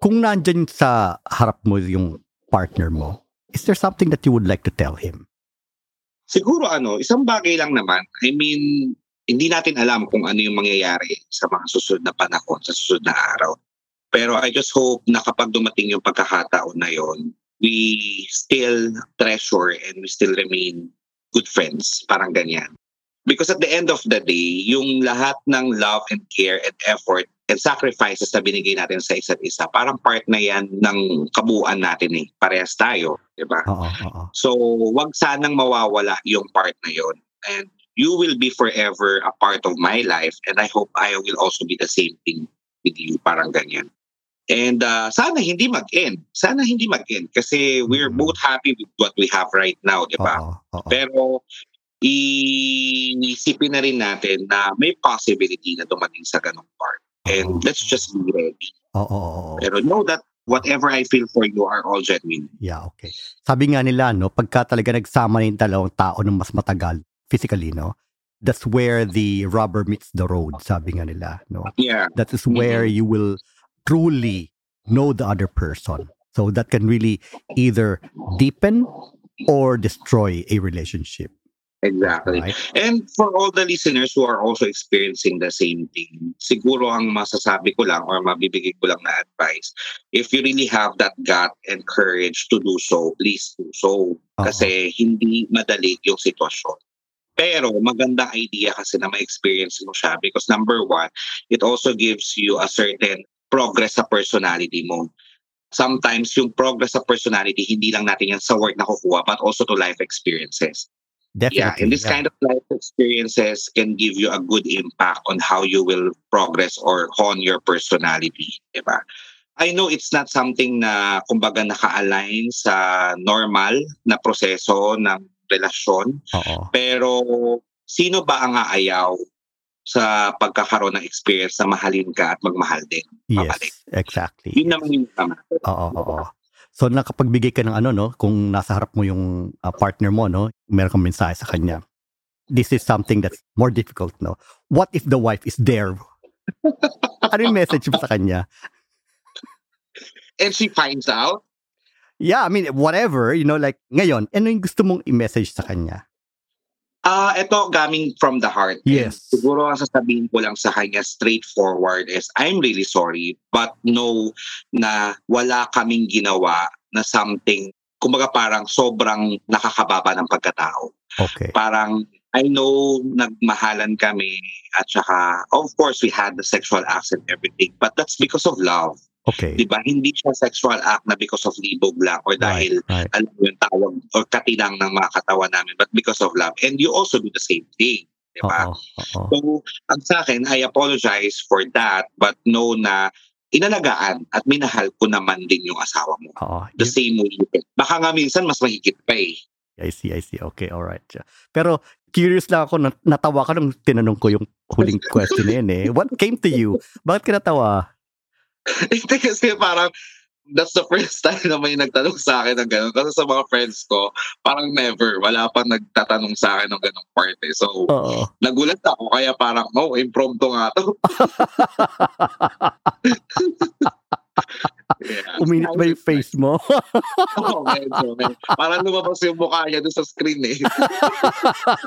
S1: Kung nandyan sa harap mo yung partner mo, is there something that you would like to tell him?
S2: Siguro ano, isang bagay lang naman. I mean, hindi natin alam kung ano yung mangyayari sa mga susunod na panahon, sa susunod na araw. Pero I just hope na kapag dumating yung pagkakataon na yon, we still treasure and we still remain good friends. Parang ganyan. Because at the end of the day, yung lahat ng love and care and effort and sacrifices na binigay natin sa isa't isa, parang part na yan ng kabuuan natin eh. Parehas tayo, di ba?
S1: Oo, oo.
S2: So, wag sanang mawawala yung part na yon. And you will be forever a part of my life and I hope I will also be the same thing with you. Parang ganyan. And uh, sana hindi mag-end. Sana hindi mag-end kasi we're
S1: Mhm.
S2: both happy with what we have right now, di ba? Pero iisipin na rin natin na may possibility na dumating sa ganong part. And let's just be ready.
S1: Oo, oo, oo.
S2: Pero know that whatever I feel for you are all genuine.
S1: Yeah, okay. Sabi nga nila, no, pagka talaga nagsama na yung dalawang tao ng mas matagal, physically, no, that's where the rubber meets the road, sabi nga nila, no.
S2: Yeah.
S1: That is where you will truly know the other person. So that can really either deepen or destroy a relationship,
S2: Exactly.
S1: right?
S2: And for all the listeners who are also experiencing the same thing, siguro ang masasabi ko lang or mabibigay ko lang na advice, if you really have that gut and courage to do so, please do so.
S1: Oo.
S2: Kasi hindi madali yung sitwasyon. Pero maganda idea kasi na ma-experience mo siya because number one, it also gives you a certain progress sa personality mo. Sometimes yung progress sa personality, hindi lang natin yan sa work na kukuha but also to life experiences.
S1: Definitely.
S2: Yeah, and this kind of life experiences can give you a good impact on how you will progress or hone your personality, diba? I know it's not something na kumbaga naka-align sa normal na proseso ng relasyon,
S1: Oo.
S2: pero sino ba ang aayaw sa pagkakaroon ng experience na mahalin ka at magmahal din?
S1: Yes, exactly.
S2: Yun naman yung tama.
S1: Oo, oo. So nakapagbigay ka ng ano no, kung nasa harap mo yung uh, partner mo no, meron kang mensahe sa kanya. This is something that's more difficult no. What if the wife is there? ano yung message mo sa kanya?
S2: And she finds out,
S1: yeah, I mean, whatever, you know, like, ngayon, ano yung gusto mong i-message sa kanya?
S2: Ah, uh, ito coming from the heart.
S1: Yes.
S2: And siguro ang sasabihin ko lang sa kanya straightforward is I'm really sorry but know na wala kaming ginawa na something kumbaga parang sobrang nakakababa ng pagkatao.
S1: Okay.
S2: Parang I know nagmahalan kami at saka of course we had the sexual acts and everything but that's because of love.
S1: Okay.
S2: Di ba? Hindi siya sexual act na because of libog lang or dahil
S1: right, right.
S2: alam mo yung tawag or katinang ng mga katawan namin but because of love. And you also do the same thing. Di ba?
S1: Oo, oo.
S2: So, ang sa akin, I apologize for that but know na inalagaan at minahal ko naman din yung asawa mo.
S1: Oo.
S2: The
S1: Yun-
S2: same way you. Baka nga minsan mas mahigit pa eh.
S1: I see, I see. Okay, all right. Pero curious lang ako, nat- natawa ka nung tinanong ko yung huling *laughs* question na yun eh. What came to you? Bakit ka natawa? *laughs*
S2: Hindi kasi parang that's the first *laughs* time na may nagtanong sa akin ng gano'n. Kasi sa mga friends ko, parang never. Wala pa nagtatanong sa akin ng gano'ng part eh. So,
S1: Oo.
S2: nagulat ako. Kaya parang, oh, impromptu nga to. *laughs* yeah.
S1: Uminit ba yung face mo?
S2: Oo, medyo. medyo. Parang lumabas yung mukha niya doon sa screen eh.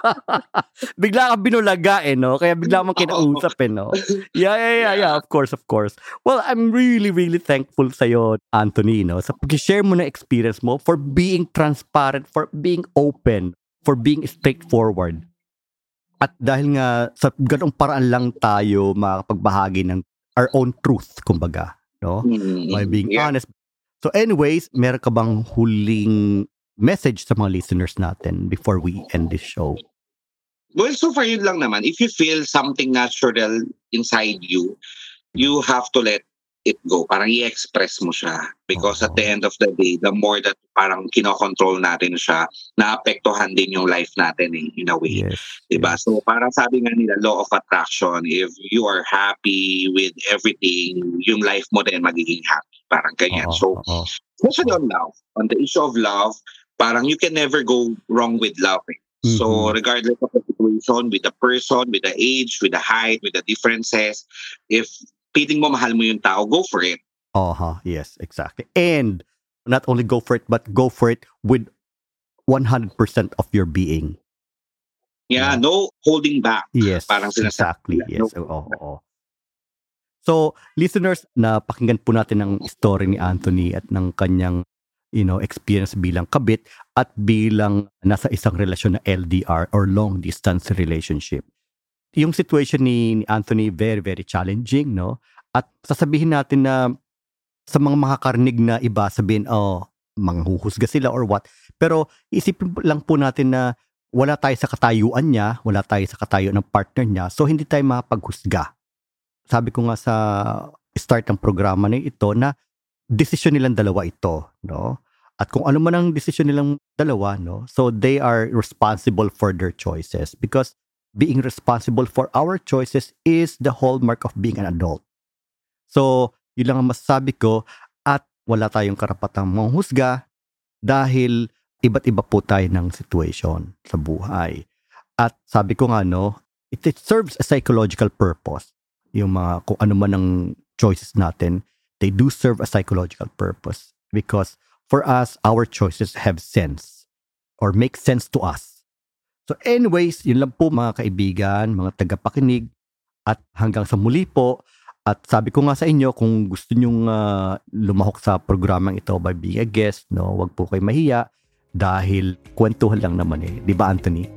S2: *laughs*
S1: bigla ka binulaga eh, no? Kaya bigla mong kinausap eh, no? Yeah, yeah, yeah, yeah. Of course, of course. Well, I'm really, really thankful sa'yo, Anthony, no? Sa pag-share mo na experience mo for being transparent, for being open, for being straightforward. At dahil nga sa ganong paraan lang tayo makapagbahagi ng our own truth, kumbaga, no? By being
S2: yeah.
S1: honest. So anyways, meron ka bang huling message sa mga listeners natin before we end this show?
S2: Well, so far yun lang naman. If you feel something natural inside you, you have to let it go. Parang i-express mo siya. Because at the end of the day, the more that parang kinokontrol natin siya, naapektuhan din yung life natin eh, in a way.
S1: Yes.
S2: Diba? So parang sabi nga nila, law of attraction, if you are happy with everything, yung life mo din magiging happy. Parang ganyan.
S1: Oo,
S2: So,
S1: oo.
S2: especially on love, on the issue of love, parang you can never go wrong with love. eh. So
S1: Mhm.
S2: regardless of the situation, with the person, with the age, with the height, with the differences, if piling mo mahal mo yung tao, go for it.
S1: Uh-huh. Yes, exactly. And not only go for it, but go for it with 100% of your being.
S2: Yeah,
S1: Yeah.
S2: no holding back.
S1: Yes,
S2: Parang
S1: exactly.
S2: sinasabi
S1: Yes, oo, oo. So, listeners, napakinggan po natin ang story ni Anthony at ng kanyang you know, experience bilang kabit at bilang nasa isang relasyon na LDR or long distance relationship. Yung situation ni, Anthony very very challenging, no? At sasabihin natin na sa mga makakarinig na iba sabihin, oh, manghuhusga sila or what. Pero isipin lang po natin na wala tayo sa katayuan niya, wala tayo sa katayuan ng partner niya, so hindi tayo makapaghusga. Sabi ko nga sa start ng programa na ito na desisyon nilang dalawa ito, no? At kung ano man ang desisyon nilang dalawa, no? So they are responsible for their choices because being responsible for our choices is the hallmark of being an adult. So, yun lang ang masasabi ko at wala tayong karapatang manghusga dahil iba't iba po tayo ng situation sa buhay. At sabi ko nga, no, it, it serves a psychological purpose. Yung mga, kung ano man ang choices natin, they do serve a psychological purpose because for us, our choices have sense or make sense to us. So anyways, yun lang po mga kaibigan, mga tagapakinig at hanggang sa muli po. At sabi ko nga sa inyo, kung gusto nyong ah, lumahok sa programang ito by being a guest, no, wag po kayo mahiya dahil kwentuhan lang naman eh. Di ba Anthony?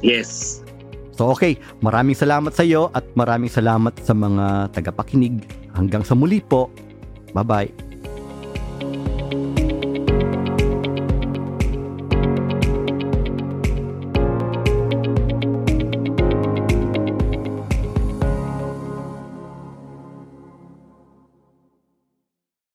S2: Yes.
S1: So okay, maraming salamat sa iyo at maraming salamat sa mga tagapakinig. Hanggang sa muli po. Bye-bye.